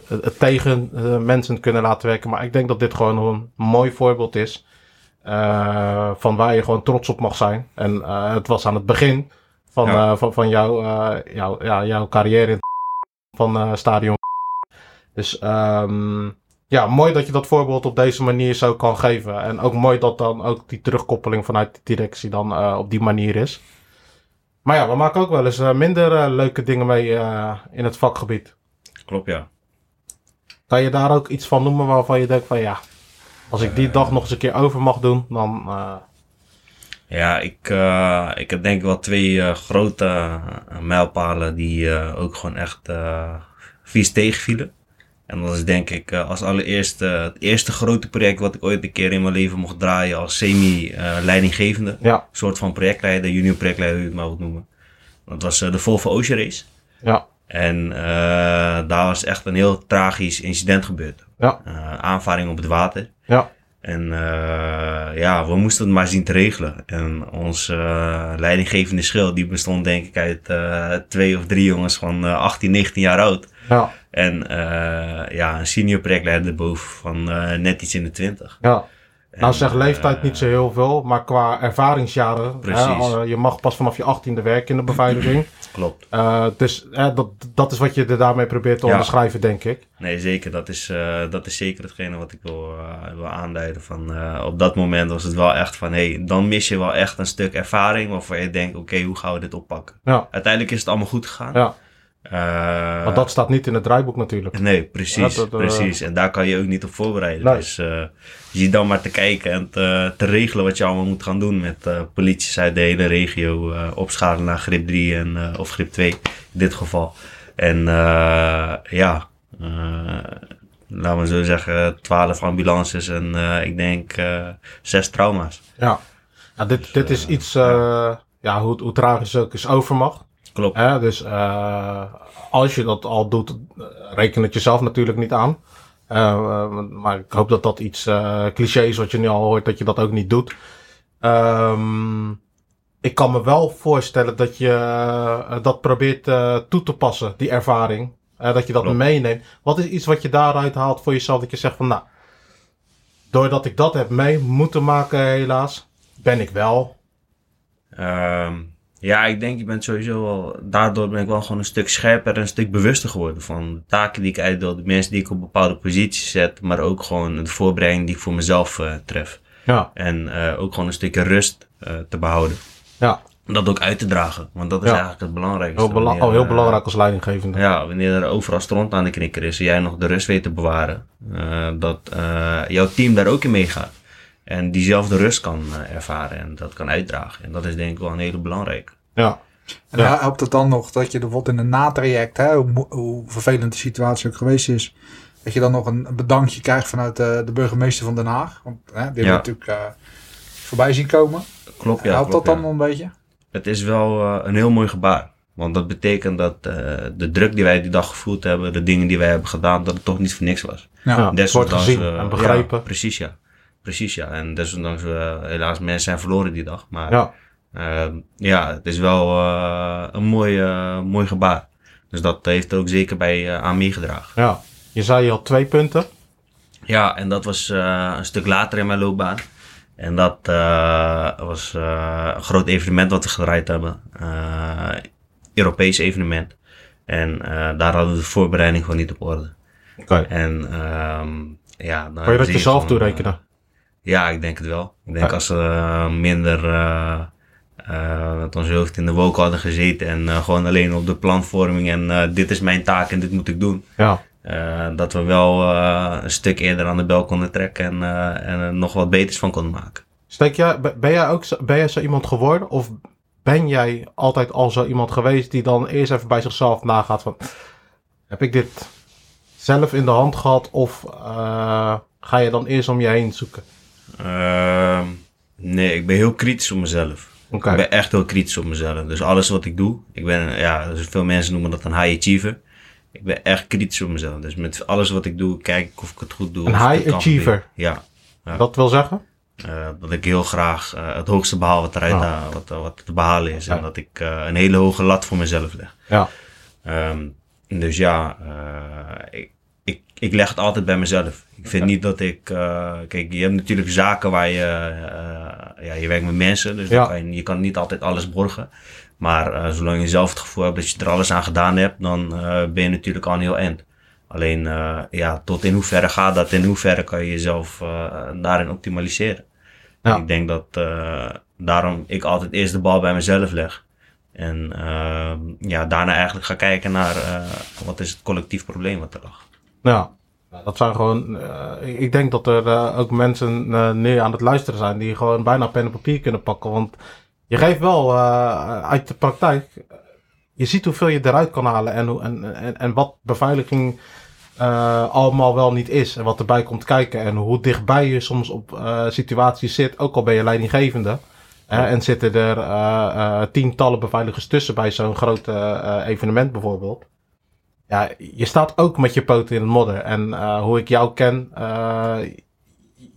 het tegen mensen kunnen laten werken. Maar ik denk dat dit gewoon een mooi voorbeeld is. van waar je gewoon trots op mag zijn. En het was aan het begin van, ja. van, van jou, jou, ja, jouw carrière in van Stadion dus um, ja, mooi dat je dat voorbeeld op deze manier zo kan geven. En ook mooi dat dan ook die terugkoppeling vanuit de directie dan uh, op die manier is. Maar ja, we maken ook wel eens uh, minder uh, leuke dingen mee in het vakgebied. Klopt, ja. Kan je daar ook iets van noemen waarvan je denkt van ja, als ik die dag nog eens een keer over mag doen, dan... Ja, ik, ik heb denk ik wel twee grote mijlpalen die ook gewoon echt vies tegenvielen. En dat is denk ik uh, als allereerste het eerste grote project wat ik ooit een keer in mijn leven mocht draaien als semi-leidinggevende. ja. Een soort van projectleider, junior projectleider, hoe je het maar wilt noemen. Dat was uh, de Volvo Ocean Race. Ja. En uh, daar was echt een heel tragisch incident gebeurd. Ja. aanvaring op het water. Ja. En ja, we moesten het maar zien te regelen. En onze leidinggevende schil, die bestond denk ik uit twee of drie jongens van 18, 19 jaar oud. Ja. En uh, ja, een senior projectleider erboven van uh, net iets in de twintig. Ja. nou zeg leeftijd niet zo heel veel, maar qua ervaringsjaren. Hè, je mag pas vanaf je achttiende werken in de beveiliging. Klopt. Dus dat, dat is wat je er daarmee probeert te onderschrijven, denk ik. Nee, zeker. Dat is, dat is zeker hetgene wat ik wil, wil aanduiden. Van, op dat moment was het wel echt van, hey, dan mis je wel echt een stuk ervaring waarvan je denkt, oké, hoe gaan we dit oppakken? Ja. Uiteindelijk is het allemaal goed gegaan. Ja. Maar dat staat niet in het draaiboek natuurlijk. Nee, precies. precies. En daar kan je ook niet op voorbereiden. Dus je ziet dan maar te kijken en te, te, regelen wat je allemaal moet gaan doen met uh, polities uit de hele regio. Uh, opschalen naar grip 3 en, uh, of grip 2 in dit geval. En ja, laten we zo zeggen, 12 ambulances en ik denk 6 trauma's. Ja, ja dit, dus, dit is iets, ja. ja, hoe, hoe tragisch ook is overmacht. Klopt. dus als je dat al doet, reken het jezelf natuurlijk niet aan. Uh, maar ik hoop dat dat iets uh, cliché is wat je nu al hoort, dat je dat ook niet doet. Um, ik kan me wel voorstellen dat je uh, dat probeert toe te passen, die ervaring. dat je dat Klopt. meeneemt. Wat is iets wat je daaruit haalt voor jezelf? Dat je zegt van nou, doordat ik dat heb mee moeten maken helaas, ben ik wel. Um, ja, ik denk, je bent sowieso wel, daardoor ben ik wel gewoon een stuk scherper en een stuk bewuster geworden van de taken die ik uitdeel, de mensen die ik op bepaalde posities zet, maar ook gewoon de voorbereiding die ik voor mezelf uh, tref. Ja. En uh, ook gewoon een stukje rust uh, te behouden. Ja. Dat ook uit te dragen, want dat is ja. eigenlijk het belangrijkste. Heel, bela wanneer, oh, heel belangrijk als leidinggevende. Ja, wanneer er overal stront aan de knikker is en jij nog de rust weet te bewaren, dat jouw team daar ook in meegaat. En diezelfde rust kan uh, ervaren en dat kan uitdragen. En dat is denk ik wel een hele belangrijke. Ja. En ja. helpt het dan nog dat je bijvoorbeeld in een natraject, hè, hoe, hoe vervelend de situatie ook geweest is, dat je dan nog een, bedankje krijgt vanuit de, eh, de burgemeester van Den Haag. Want hè, die ja. hebben natuurlijk uh, voorbij zien komen. Klopt, ja. Helpt klopt, dat dan ja. een beetje? Het is wel uh, een heel mooi gebaar. Want dat betekent dat uh, de druk die wij die dag gevoeld hebben, de dingen die wij hebben gedaan, dat het toch niet voor niks was. Ja, het wordt gezien uh, en begrepen. Ja, precies, ja. Precies, ja. En desondanks we helaas mensen zijn verloren die dag. Maar ja, uh, ja het is wel uh, een mooi, uh, mooi gebaar. Dus dat heeft er ook zeker bij aan meegedragen. Ja, je zei al twee punten. Ja, en dat was een stuk later in mijn loopbaan. En dat was een groot evenement wat we gedraaid hebben. Europees evenement. En daar hadden we de voorbereiding gewoon niet op orde. Oké. Okay. En um, ja... Dan Kan je dat jezelf toerekenen? Ja, ik denk het wel. Ik denk als ze minder uh, dat onze hoofd in de wolk hadden gezeten en uh, gewoon alleen op de planvorming en uh, dit is mijn taak en dit moet ik doen. Ja. dat we wel een stuk eerder aan de bel konden trekken en, en er nog wat beters van konden maken. Steek jij, ben jij ook ben jij zo iemand geworden of ben jij altijd al zo iemand geweest die dan eerst even bij zichzelf nagaat van heb ik dit zelf in de hand gehad of ga je dan eerst om je heen zoeken? Ehm, nee, ik ben heel kritisch op mezelf. Okay. Ik ben echt heel kritisch op mezelf. Dus alles wat ik doe, ik ben, ja, dus veel mensen noemen dat een high achiever. Ik ben echt kritisch op mezelf. Dus met alles wat ik doe, kijk ik of ik het goed doe. Een high achiever? Ja, ja. Dat wil zeggen? Uh, dat ik heel graag uh, het hoogste behaal wat eruit oh. wat, wat te behalen is. Ja. En dat ik een hele hoge lat voor mezelf leg. Ja. Um, dus ja, ik, ik, leg het altijd bij mezelf. Ik vind niet dat ik. Uh, kijk, je hebt natuurlijk zaken waar je. Uh, ja, je werkt met mensen, dus ja. kan je, je kan niet altijd alles borgen. Maar uh, zolang je zelf het gevoel hebt dat je er alles aan gedaan hebt, dan ben je natuurlijk al een heel eind. Alleen, ja, tot in hoeverre gaat dat? In hoeverre kan je jezelf daarin optimaliseren? Ja. Ik denk dat daarom ik altijd eerst de bal bij mezelf leg. En ja, daarna eigenlijk ga kijken naar wat is het collectief probleem wat er lag. Ja, dat zijn gewoon. Uh, ik denk dat er uh, ook mensen uh, nu aan het luisteren zijn die gewoon bijna pen en papier kunnen pakken. Want je geeft wel uit de praktijk. Je ziet hoeveel je eruit kan halen en, en, en, en wat beveiliging allemaal wel niet is. En wat erbij komt kijken. En hoe dichtbij je soms op situaties zit, ook al ben je leidinggevende. en zitten er tientallen beveiligers tussen bij zo'n groot evenement bijvoorbeeld ja, je staat ook met je poten in het modder. En uh, hoe ik jou ken, uh,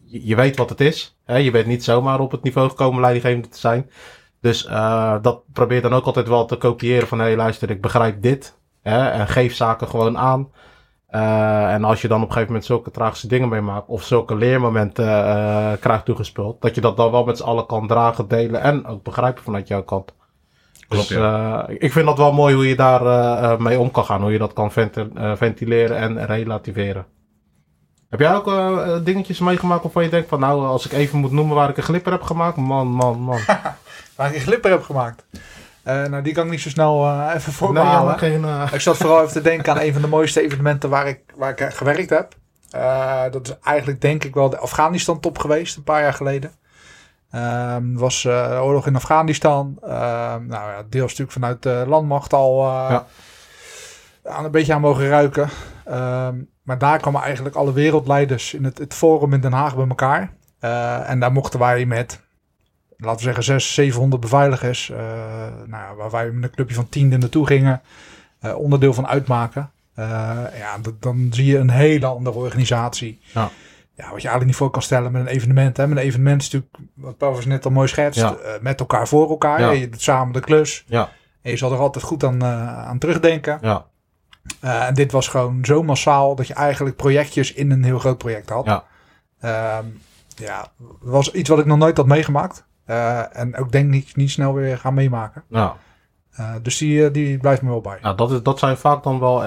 je, weet wat het is. Hè? Je bent niet zomaar op het niveau gekomen leidinggevende te zijn. Dus uh, dat probeer dan ook altijd wel te kopiëren van... hé, hey, luister, ik begrijp dit. Hè? En geef zaken gewoon aan. En als je dan op een gegeven moment zulke tragische dingen meemaakt, of zulke leermomenten krijgt toegespeeld, dat je dat dan wel met z'n allen kan dragen, delen en ook begrijpen vanuit jouw kant. Klopt, dus, ja. uh, ik vind dat wel mooi hoe je daar mee om kan gaan, hoe je dat kan ventileren en relativeren. Heb jij ook dingetjes meegemaakt waarvan je denkt van nou, als ik even moet noemen waar ik een glipper heb gemaakt, man, man, man. waar ik een glipper heb gemaakt? Uh, nou, die kan ik niet zo snel uh, even voor me nee, halen. Geen, uh... Ik zat vooral even te denken aan een van de mooiste evenementen waar ik, waar ik gewerkt heb. dat is eigenlijk denk ik wel de Afghanistan top geweest, een paar jaar geleden. Um, was de oorlog in Afghanistan. nou ja, deels natuurlijk vanuit de landmacht al ja. aan een beetje aan mogen ruiken. Um, maar daar kwamen eigenlijk alle wereldleiders in het, het forum in Den Haag bij elkaar. en daar mochten wij met laten we zeggen, 600, 700 beveiligers. Uh, nou ja, waar wij met een clubje van 10 naartoe gingen. Uh, onderdeel van uitmaken. Uh, ja, dan zie je een hele andere organisatie. Ja. Ja. wat je eigenlijk niet voor kan stellen met een evenement. Hè. Met een evenement is natuurlijk, wat Pavers net al mooi schetst, ja. met elkaar voor elkaar. Ja. Je doet samen de klus. Ja. En je zal er altijd goed aan, aan terugdenken. Ja. en dit was gewoon zo massaal dat je eigenlijk projectjes in een heel groot project had. Ja. Ehm, ja, was iets wat ik nog nooit had meegemaakt. En ook denk niet, niet snel weer gaan meemaken. Ja. Dus die, die blijft me wel bij. Nou, dat, is, dat zijn vaak dan wel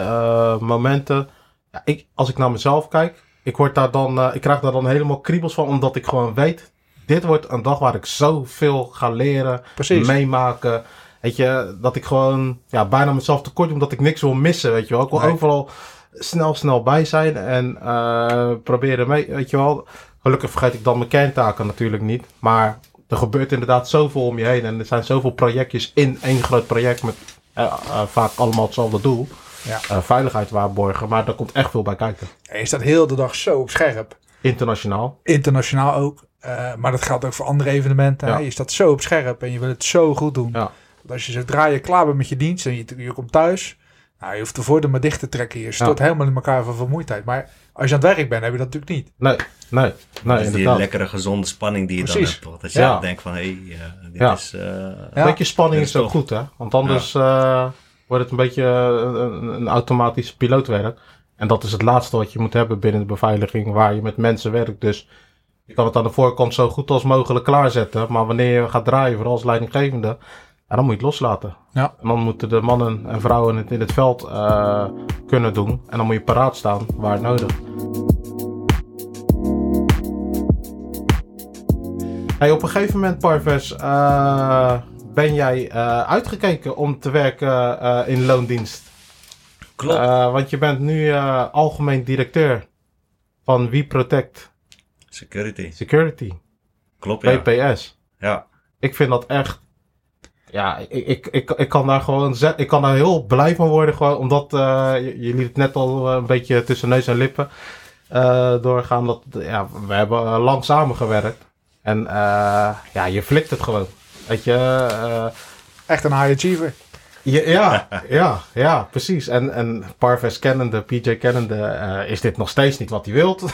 momenten. Ja, ik, als ik naar mezelf kijk, ik, word daar dan, ik krijg daar dan helemaal kriebels van, omdat ik gewoon weet, dit wordt een dag waar ik zoveel ga leren, Precies. meemaken. Weet je, dat ik gewoon ja, bijna mezelf tekort omdat ik niks wil missen. Weet je wel, ik wil nee. overal snel, snel bij zijn en proberen mee. Weet je wel, gelukkig vergeet ik dan mijn kerntaken natuurlijk niet. Maar er gebeurt inderdaad zoveel om je heen. En er zijn zoveel projectjes in één groot project met uh, uh, vaak allemaal hetzelfde doel. Ja. Uh, veiligheid waarborgen, maar daar komt echt veel bij kijken. En je staat heel de dag zo op scherp. Internationaal. Internationaal ook. maar dat geldt ook voor andere evenementen. Ja. Je staat zo op scherp en je wil het zo goed doen. Ja. Als je zodra je klaar bent met je dienst en je, je komt thuis. Nou, je hoeft de voordeur maar dicht te trekken. Je stort helemaal in elkaar van vermoeidheid. Maar als je aan het werk bent, heb je dat natuurlijk niet. Nee, nee. nee dus die lekkere gezonde spanning die je Precies. dan hebt. Dat je ja. denkt van, hé, hey, uh, dit ja. is... Uh, een beetje spanning is, is ook goed, hè. Want anders uh, wordt het een beetje een, een automatisch pilootwerk. En dat is het laatste wat je moet hebben binnen de beveiliging waar je met mensen werkt. Dus je kan het aan de voorkant zo goed als mogelijk klaarzetten. Maar wanneer je gaat draaien, vooral als leidinggevende, ja, dan moet je het loslaten. Ja. En dan moeten de mannen en vrouwen het in het veld uh, kunnen doen. En dan moet je paraat staan waar nodig. Hey, op een gegeven moment, Parves, uh, ben jij uh, uitgekeken om te werken in loondienst. Klopt. want je bent nu algemeen directeur van We Protect Security. Security. Klopt, ja. BPS. Ja. Ik vind dat echt ja, ik, ik, ik, ik kan daar gewoon ik kan daar heel blij van worden, gewoon omdat uh, je, je liet het net al een beetje tussen neus en lippen uh, doorgaan. Dat, ja, we hebben lang samengewerkt en uh, ja, je flikt het gewoon. Weet je, echt een high achiever. Ja, ja, ja, ja, precies. En, en Parves kennende, PJ kennende, uh, is dit nog steeds niet wat hij wilt.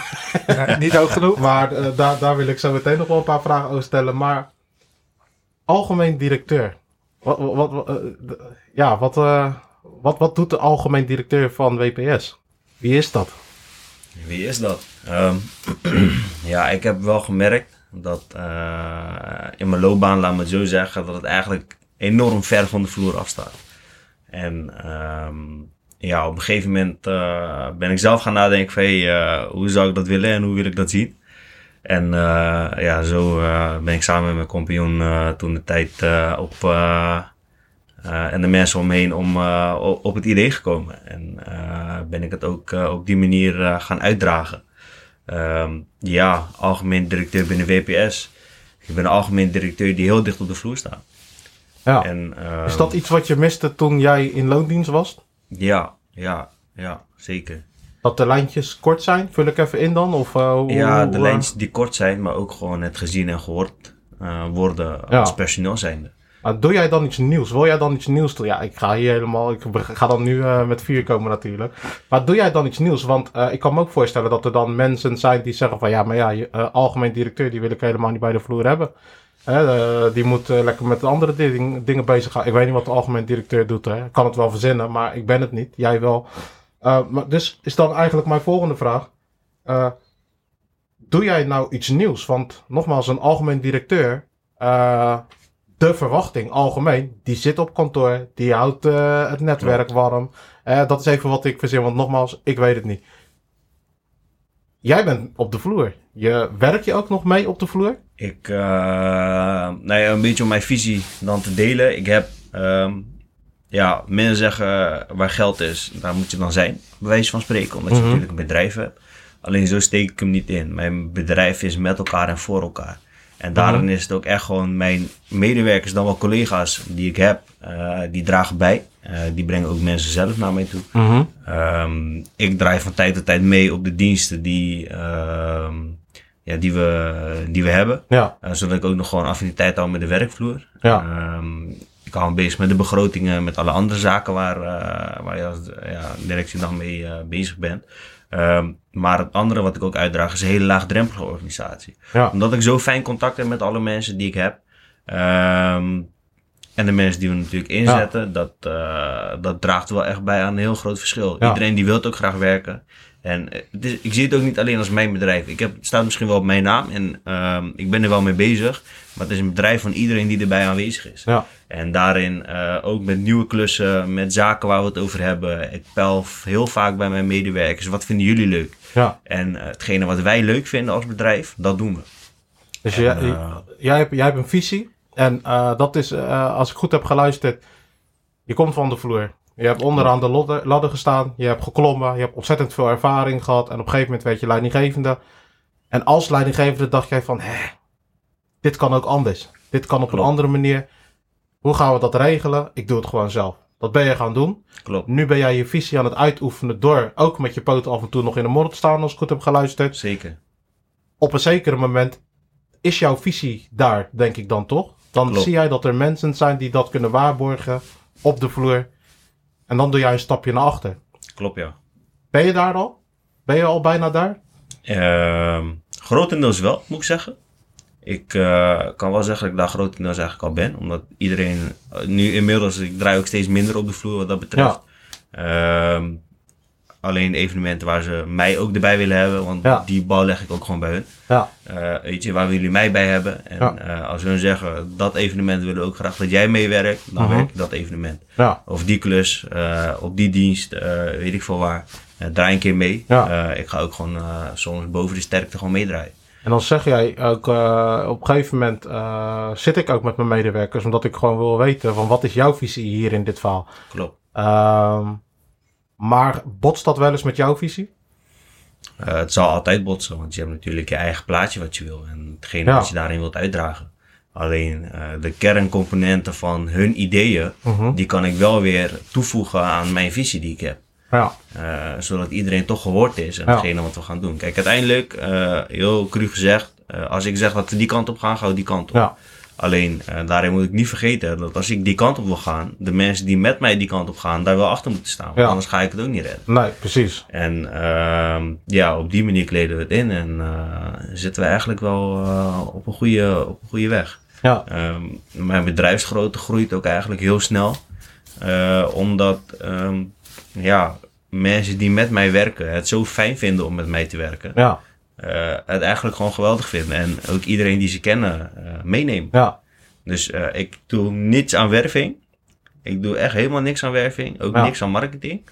Nee, niet hoog genoeg. maar uh, daar, daar wil ik zo meteen nog wel een paar vragen over stellen. Maar algemeen directeur. Wat, wat, wat uh, ja, wat, wat, wat doet de algemeen directeur van WPS? Wie is dat? Wie is dat? Um, ja, ik heb wel gemerkt dat in mijn loopbaan, laat me het zo zeggen, dat het eigenlijk enorm ver van de vloer afstaat. En um, ja, op een gegeven moment uh, ben ik zelf gaan nadenken van hey, uh, hoe zou ik dat willen en hoe wil ik dat zien. En ja, zo ben ik samen met mijn compagnon toen de tijd op en de mensen omheen om, op het idee gekomen. En ben ik het ook op die manier gaan uitdragen. Um, ja, algemeen directeur binnen WPS. Ik ben een algemeen directeur die heel dicht op de vloer staat. Ja. En, uh, is dat iets wat je miste toen jij in loondienst was? Ja, ja, ja, zeker. Dat de lijntjes kort zijn? Vul ik even in dan? Of, uh, ja, de lijntjes die kort zijn, maar ook gewoon het gezien en gehoord uh, worden ja. als personeel zijnde. Maar doe jij dan iets nieuws? Wil jij dan iets nieuws? Ja, ik ga hier helemaal. Ik ga dan nu uh, met vier komen natuurlijk. Maar doe jij dan iets nieuws? Want uh, ik kan me ook voorstellen dat er dan mensen zijn die zeggen van ja, maar ja, je, uh, algemeen directeur die wil ik helemaal niet bij de vloer hebben. Die moet lekker met andere ding, dingen bezig gaan. Ik weet niet wat de algemeen directeur doet. Hè. Ik kan het wel verzinnen, maar ik ben het niet. Jij wel. Maar dus is dan eigenlijk mijn volgende vraag. Doe jij nou iets nieuws? Want nogmaals, een algemeen directeur, de verwachting algemeen, die zit op kantoor, die houdt het netwerk warm. dat is even wat ik verzin, want nogmaals, ik weet het niet. Jij bent op de vloer. Je, werk je ook nog mee op de vloer? Ik, uh, nou ja, een beetje om mijn visie dan te delen. Ik heb, um, ja, mensen zeggen waar geld is, daar moet je dan zijn. Bij wijze van spreken, omdat je mhm. natuurlijk een bedrijf hebt. Alleen zo steek ik hem niet in. Mijn bedrijf is met elkaar en voor elkaar. En daarin mhm. is het ook echt gewoon mijn medewerkers, dan wel collega's die ik heb, uh, die dragen bij. Uh, die brengen ook mensen zelf naar mij toe. Mhm. um, ik draai van tijd tot tijd mee op de diensten die, uh, ja, die, we, die we hebben. Ja. Uh, zodat ik ook nog gewoon affiniteit hou met de werkvloer. Ja. Um, ik hou me bezig met de begrotingen, met alle andere zaken waar, waar je als ja, directie dan mee bezig bent. Um, maar het andere wat ik ook uitdraag is een hele laagdrempelige organisatie. Ja. Omdat ik zo fijn contact heb met alle mensen die ik heb. Um, en de mensen die we natuurlijk inzetten, ja. dat, uh, dat draagt wel echt bij aan een heel groot verschil. Ja. Iedereen die wil ook graag werken. En het is, ik zie het ook niet alleen als mijn bedrijf. Ik heb, het staat misschien wel op mijn naam en um, ik ben er wel mee bezig. Maar het is een bedrijf van iedereen die erbij aanwezig is. Ja. En daarin uh, ook met nieuwe klussen, met zaken waar we het over hebben. Ik pel heel vaak bij mijn medewerkers. Wat vinden jullie leuk? Ja. En uh, hetgene wat wij leuk vinden als bedrijf, dat doen we. Dus en, jij, jij, hebt, jij hebt een visie. En dat is, als ik goed heb geluisterd, je komt van de vloer. Je hebt onderaan de ladder, ladder gestaan, je hebt geklommen, je hebt ontzettend veel ervaring gehad. En op een gegeven moment werd je leidinggevende. En als leidinggevende dacht jij van, hé, dit kan ook anders. Dit kan op Klopt. een andere manier. Hoe gaan we dat regelen? Ik doe het gewoon zelf. Dat ben je gaan doen. Klopt. Nu ben jij je visie aan het uitoefenen door ook met je poten af en toe nog in de modder te staan, als ik goed heb geluisterd. Zeker. Op een zeker moment is jouw visie daar, denk ik dan toch? Dan Klopt. zie jij dat er mensen zijn die dat kunnen waarborgen op de vloer. En dan doe jij een stapje naar achter. Klopt, ja. Ben je daar al? Ben je al bijna daar? Uh, grotendeels wel, moet ik zeggen. Ik uh, kan wel zeggen dat ik daar grotendeels eigenlijk al ben. Omdat iedereen, uh, nu inmiddels, ik draai ook steeds minder op de vloer wat dat betreft. Ja. Uh, alleen evenementen waar ze mij ook erbij willen hebben. Want ja. die bal leg ik ook gewoon bij hun. Ja. Uh, weet je, waar willen jullie mij bij hebben? En ja. uh, als hun zeggen, dat evenement willen we ook graag dat jij meewerkt. Dan Mhm. -huh. werk ik dat evenement. Of die klus, op die dienst, weet ik veel waar. draai een keer mee. Ik ga ook gewoon soms boven de sterkte gewoon meedraaien. En dan zeg jij ook, uh, op een gegeven moment uh, zit ik ook met mijn medewerkers, omdat ik gewoon wil weten van wat is jouw visie hier in dit verhaal. Klopt. Uh, maar botst dat wel eens met jouw visie? Uh, het zal altijd botsen, want je hebt natuurlijk je eigen plaatje wat je wil en hetgene ja. wat je daarin wilt uitdragen. Alleen de kerncomponenten van hun ideeën, -huh. die kan ik wel weer toevoegen aan mijn visie die ik heb. Ja. Uh, zodat iedereen toch gehoord is en hetgene ja. wat we gaan doen. Kijk, uiteindelijk, uh, heel cru gezegd, uh, als ik zeg dat we die kant op gaan, gaan we die kant op. Ja. Alleen, daarin moet ik niet vergeten dat als ik die kant op wil gaan, de mensen die met mij die kant op gaan, daar wel achter moeten staan. Want anders ga ik het ook niet redden. Nee, precies. En ehm, ja, op die manier kleden we het in en zitten we eigenlijk wel op, een goede, op een goede weg. Ja. Um, mijn bedrijfsgrootte groeit ook eigenlijk heel snel. omdat um, ja, mensen die met mij werken het zo fijn vinden om met mij te werken. Ja. Uh, het eigenlijk gewoon geweldig vinden. En ook iedereen die ze kennen uh, meenemen. Ja. Dus uh, ik doe niets aan werving. Ik doe echt helemaal niks aan werving. Ook ja. niks aan marketing.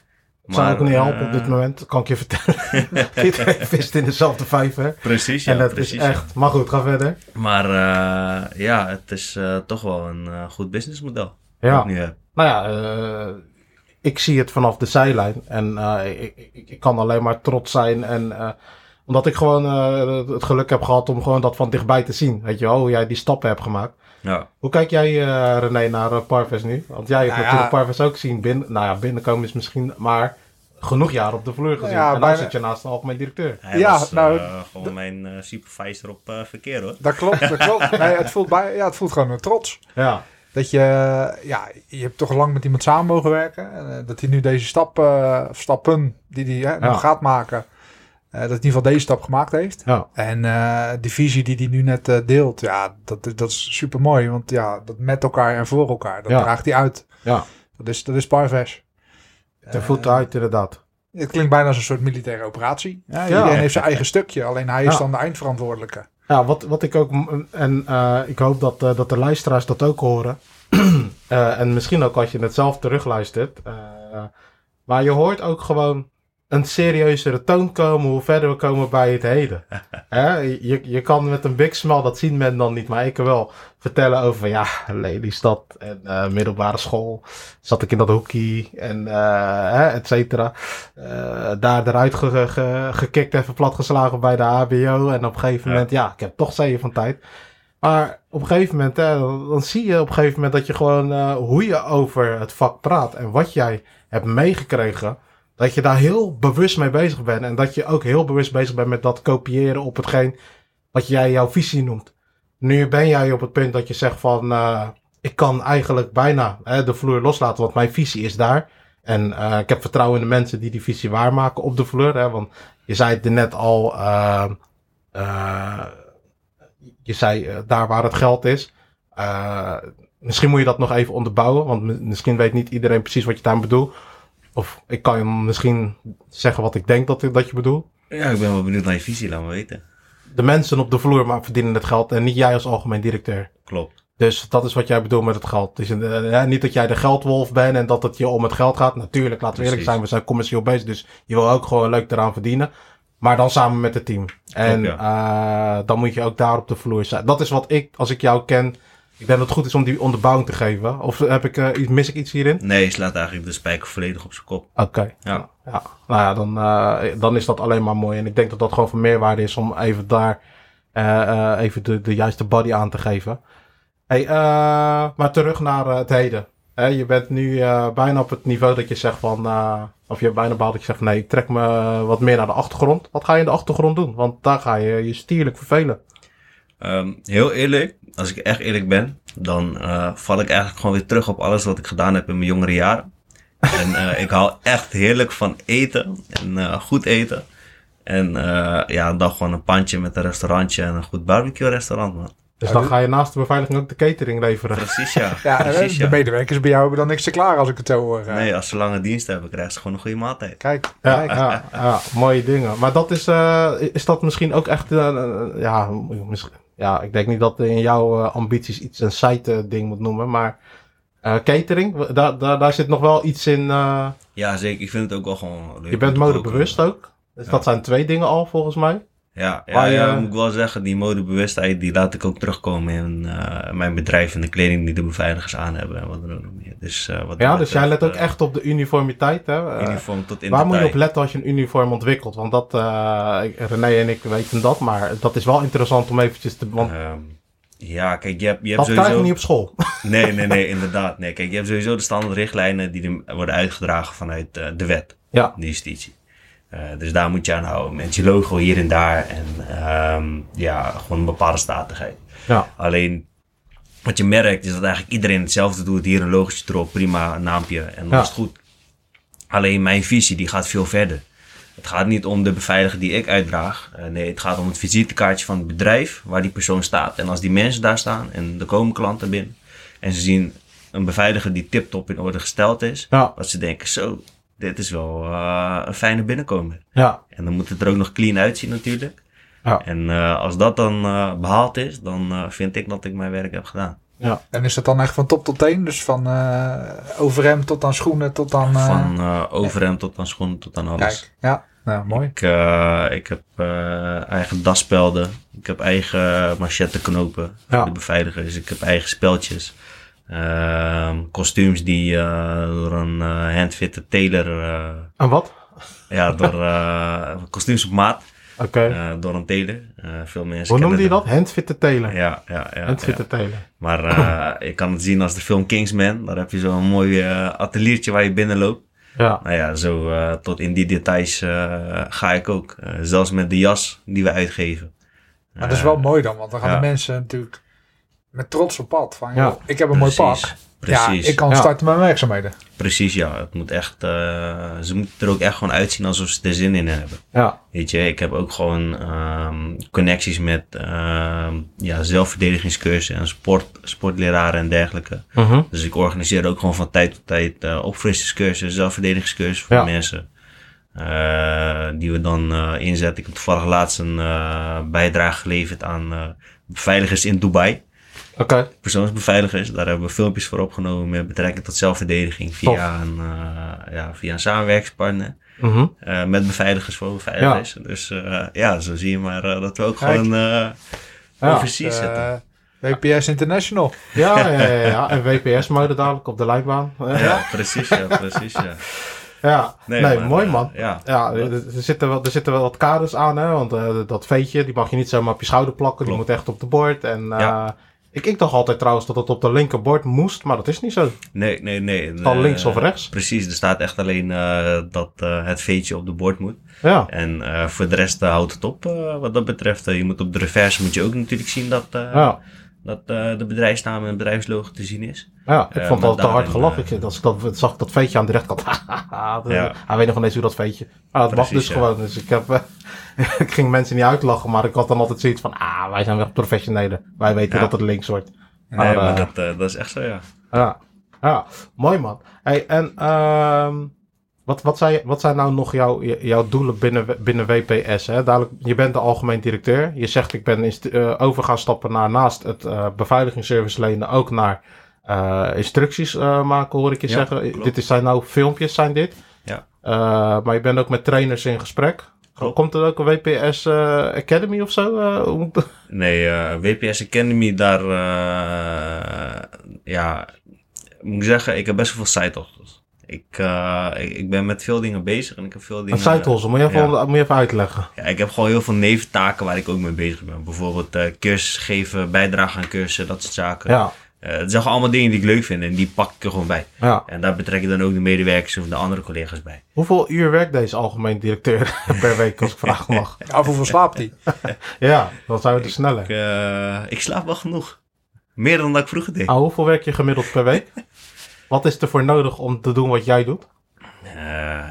Dat zou ook niet helpen op dit moment, kan ik je vertellen. Iedereen vist in dezelfde vijver. Precies, ja. En dat precies, is echt... Ja. Maar goed, ga verder. Maar ja, het is toch wel een goed businessmodel. Ja. Ik nu heb. Nou ja, ik zie het vanaf de zijlijn. En uh, ik, ik, ik, kan alleen maar trots zijn. En uh, omdat ik gewoon uh, het geluk heb gehad om gewoon dat van dichtbij te zien. Weet je wel, hoe jij die stappen hebt gemaakt. Ja. Hoe kijk jij, René, naar Parves nu? Want jij hebt Nou ja. natuurlijk Parves ook zien binnen. Nou ja, binnenkomen is misschien. Maar genoeg jaren op de vloer gezien. Ja, en dan zit je naast de algemeen directeur. Hij Ja, was nou, eh, gewoon mijn eh, supervisor op eh, verkeer hoor. Dat klopt, dat klopt. Nee, het voelt, bij, ja, het voelt gewoon een trots. Ja, Dat je, ja, je hebt toch lang met iemand samen mogen werken. En, eh, dat hij nu deze stap, eh, stappen die hij hè, gaat maken, eh, dat hij in ieder geval deze stap gemaakt heeft. ja, En die visie die hij nu net deelt, ja, dat, dat is super mooi. Want ja, dat met elkaar en voor elkaar, dat Ja. draagt hij uit. ja. Dat is, dat is Parves. Ten voeten uit, inderdaad. Het klinkt bijna als een soort militaire operatie. Ja, iedereen heeft zijn eigen stukje, alleen hij is dan de eindverantwoordelijke. Ja, wat, wat ik ook, en eh, ik hoop dat, eh, dat de luisteraars dat ook horen. Eh, en misschien ook als je het zelf terugluistert. maar je hoort ook gewoon een serieuzere toon komen hoe verder we komen bij het heden. Je, je kan met een big smile, dat zien men dan niet, maar ik kan wel vertellen over, ja, Lelystad en eh, middelbare school. Zat ik in dat hoekie en hè, et cetera. Eh, daar eruit ge, ge- gekikt, even platgeslagen bij de HBO. En op een gegeven moment, ja, ik heb toch zeeën van tijd. Maar op een gegeven moment, hè, dan zie je op een gegeven moment dat je gewoon hoe je over het vak praat en wat jij hebt meegekregen, dat je daar heel bewust mee bezig bent. En dat je ook heel bewust bezig bent met dat kopiëren op hetgeen wat jij jouw visie noemt. Nu ben jij op het punt dat je zegt van, eh, ik kan eigenlijk bijna hè, de vloer loslaten, want mijn visie is daar. En eh, ik heb vertrouwen in de mensen die die visie waarmaken op de vloer. Hè, want je zei het net al, eh, je zei daar waar het geld is. Misschien moet je dat nog even onderbouwen, want mi- misschien weet niet iedereen precies wat je daar bedoelt. Of ik kan je misschien zeggen wat ik denk dat, dat je bedoelt. Ja, ik ben wel benieuwd naar je visie, laat me weten. De mensen op de vloer maar verdienen het geld en niet jij als algemeen directeur. Klopt. Dus dat is wat jij bedoelt met het geld. Dus, eh, ja, niet dat jij de geldwolf bent en dat het je om het geld gaat. Natuurlijk, laten we eerlijk zijn, we zijn commercieel bezig. Dus je wil ook gewoon leuk eraan verdienen. Maar dan samen met het team. En eh, dan moet je ook daar op de vloer zijn. Dat is wat ik, als ik jou ken. Ik denk dat het goed is om die onderbouwing te geven. Of heb ik, iets- mis ik iets hierin? Nee, je slaat eigenlijk de spijker volledig op zijn kop. Oké. Ja. ja. Nou ja, dan, eh, dan is dat alleen maar mooi. En ik denk dat dat gewoon van meerwaarde is om even daar eh, even de, de juiste body aan te geven. Hey, maar terug naar het heden. Hè, je bent nu bijna op het niveau dat je zegt van... of je hebt bijna behaald dat je zegt... Nee, ik trek me wat meer naar de achtergrond. Wat ga je in de achtergrond doen? Want daar ga je je stierlijk vervelen. Ehm, heel eerlijk, als ik echt eerlijk ben, dan eh, val ik eigenlijk gewoon weer terug op alles wat ik gedaan heb in mijn jongere jaren. En eh, ik hou echt heerlijk van eten en eh, goed eten. En eh, ja, dan gewoon een pandje met een restaurantje en een goed barbecue restaurant, man. Dus dan ga je naast de beveiliging ook de catering leveren. Precies, ja. Ja, Precies, de ja. medewerkers bij jou hebben dan niks te klaar als ik het zo hoor. Nee, als ze lange dienst hebben, krijgen ze gewoon een goede maaltijd. Kijk, Ja, kijk. ja, ja, mooie dingen. Maar dat is, eh, is dat misschien ook echt, ja, misschien, ja, ik denk niet dat in jouw eh, ambities iets een site ding moet noemen, maar eh, catering, daar, daar, daar zit nog wel iets in. eh, Ja, zeker. Ik vind het ook wel gewoon leuk. je bent modebewust ook. Dus Ja. dat zijn twee dingen al volgens mij. Ja, ja, je- ja, moet ik wel zeggen, die modebewustheid die laat ik ook terugkomen in eh, mijn bedrijf en de kleding die de beveiligers aan hebben en wat dan ook nog meer. Dus, eh, wat Ja, dus jij let ook eh, echt op de uniformiteit. Hè? Eh, uniform tot in waar moet je op letten als je een uniform ontwikkelt? Want dat, eh, René en ik weten dat, maar dat is wel interessant om eventjes te... Want Ehm, ja, kijk, je hebt, je hebt dat krijg je sowieso... niet op school. Nee, nee, nee, inderdaad. Nee, kijk, je hebt sowieso de standaard richtlijnen die worden uitgedragen vanuit eh, de wet, ja, de justitie. Eh, dus daar moet je aan houden. Met je logo hier en daar en ehm, ja, gewoon een bepaalde statigheid. ja, Alleen wat je merkt is dat eigenlijk iedereen hetzelfde doet. Hier een logootje erop, prima, een naampje en dan Ja. is het goed. Alleen mijn visie die gaat veel verder. Het gaat niet om de beveiliger die ik uitdraag. Eh, nee, het gaat om het visitekaartje van het bedrijf waar die persoon staat. En als die mensen daar staan en er komen klanten binnen en ze zien een beveiliger die tip-top in orde gesteld is, ja, dat ze denken zo, dit is wel eh, een fijne binnenkomer. ja, En dan moet het er ook nog clean uitzien natuurlijk. Ja. En eh, als dat dan eh, behaald is, dan eh, vind ik dat ik mijn werk heb gedaan. ja. En is dat dan echt van top tot teen? Dus van eh overhemd tot aan schoenen tot aan... eh, Van eh, overhemd tot aan schoenen tot aan alles. Kijk, ja, nou, mooi. Ik, eh, ik heb eh, eigen daspelden. Ik heb eigen machetteknopen Ja. voor de beveiligers. Ik heb eigen speltjes. Ehm, kostuums die eh, door een eh handfitte tailor... eh, En wat? ja, door eh, kostuums op maat. Oké. eh, door een tailor. Eh, veel mensen Hoe noemde je dat? Handfitte telen. Ja, ja, ja. Handfitte ja. telen. Maar eh, je kan het zien als de film Kingsman. Daar heb je zo'n mooi ateliertje waar je binnenloopt. Ja. Nou ja, zo eh, tot in die details eh, ga ik ook. Zelfs met de jas die we uitgeven. Maar dat is wel mooi dan, want dan gaan ja. de mensen natuurlijk met trots op pad. Van, Ja. joh, ik heb een mooi pak. Precies, precies. Ja, ik kan Ja. starten met mijn werkzaamheden. Precies, ja. Het moet echt, eh, ze moeten er ook echt gewoon uitzien alsof ze er zin in hebben. Ja. Weet je, ik heb ook gewoon ehm, connecties met ehm, ja, zelfverdedigingscursussen en sport, sportleraren en dergelijke. Mhm. Dus ik organiseer ook gewoon van tijd tot tijd eh opfrissingscursussen, zelfverdedigingscursussen voor Ja. mensen. die we dan inzetten. Ik heb toevallig laatst een bijdrage geleverd aan beveiligers in Dubai. Oké. Persoonsbeveiligers. Daar hebben we filmpjes voor opgenomen met betrekking tot zelfverdediging via, een, ja, via een samenwerkingspartner. Mhm. Uh, met beveiligers voor beveiligers. Dus uh, ja, zo zie je maar uh, dat we ook Kijk. gewoon ja. zitten. WPS International. Ja, ja, ja, ja. en WPS-mode dadelijk op de lijnbaan. Ja, precies, ja, precies, ja. Ja, nee, nee maar, mooi man. ja. ja er, zitten wel, er zitten wel wat kaders aan, hè. Want dat veetje, die mag je niet zomaar op je schouder plakken. Klopt. Die moet echt op de bord. En ja. Ik, ik dacht altijd trouwens dat het op de linkerbord moest, maar dat is niet zo. Nee, nee, nee. Het kan links of rechts. Precies, er staat echt alleen uh, dat uh, het veetje op de bord moet. Ja. En voor de rest houdt het op wat dat betreft. je moet op de reverse moet je ook natuurlijk zien dat, ja. Dat de bedrijfsnaam en bedrijfslogo te zien is. Ja, ik vond het al te hard gelachen. Ik, als ik dat, zag dat veetje aan de rechterkant. ja. Hij weet nog ineens hoe dat veetje. Maar dat mag dus gewoon. Dus ik heb ik ging mensen niet uitlachen, maar ik had dan altijd zoiets van, ah, wij zijn wel professionelen. Wij weten dat het links wordt. Nee, maar uh, dat, uh, dat is echt zo, ja. Ja, ja mooi man. Hey, en uh, wat, wat, zijn, wat zijn nou nog jouw, jouw doelen binnen, binnen WPS? Hè? Dadelijk, je bent de algemeen directeur. Je zegt, ik ben uh, over gaan stappen naar naast het uh, beveiligingsservice lenen ook naar uh, instructies maken, hoor ik je ja, zeggen. Klopt. Dit is, zijn nou filmpjes, zijn dit. Ja. maar je bent ook met trainers in gesprek. Komt er ook een WPS eh, Academy of zo? Nee, eh, WPS Academy, daar, ja, moet ik zeggen, ik heb best wel veel side ik, ik, ik, ben met veel dingen bezig en ik heb veel dingen... Side moet je, even, ja. moet je even uitleggen. Ja, ik heb gewoon heel veel neventaken waar ik ook mee bezig ben. Bijvoorbeeld cursus geven, bijdragen aan cursussen, dat soort zaken. Ja. Uh, het zijn allemaal dingen die ik leuk vind en die pak ik er gewoon bij. Ja. En daar betrek ik dan ook de medewerkers of de andere collega's bij. Hoeveel uur werkt deze algemeen directeur per week, als ik vragen mag? Of hoeveel slaapt hij? ja, dan zijn we te sneller. Ik, uh, ik slaap wel genoeg. Meer dan dat ik vroeger deed. Ah, hoeveel werk je gemiddeld per week? Wat is er voor nodig om te doen wat jij doet? Uh,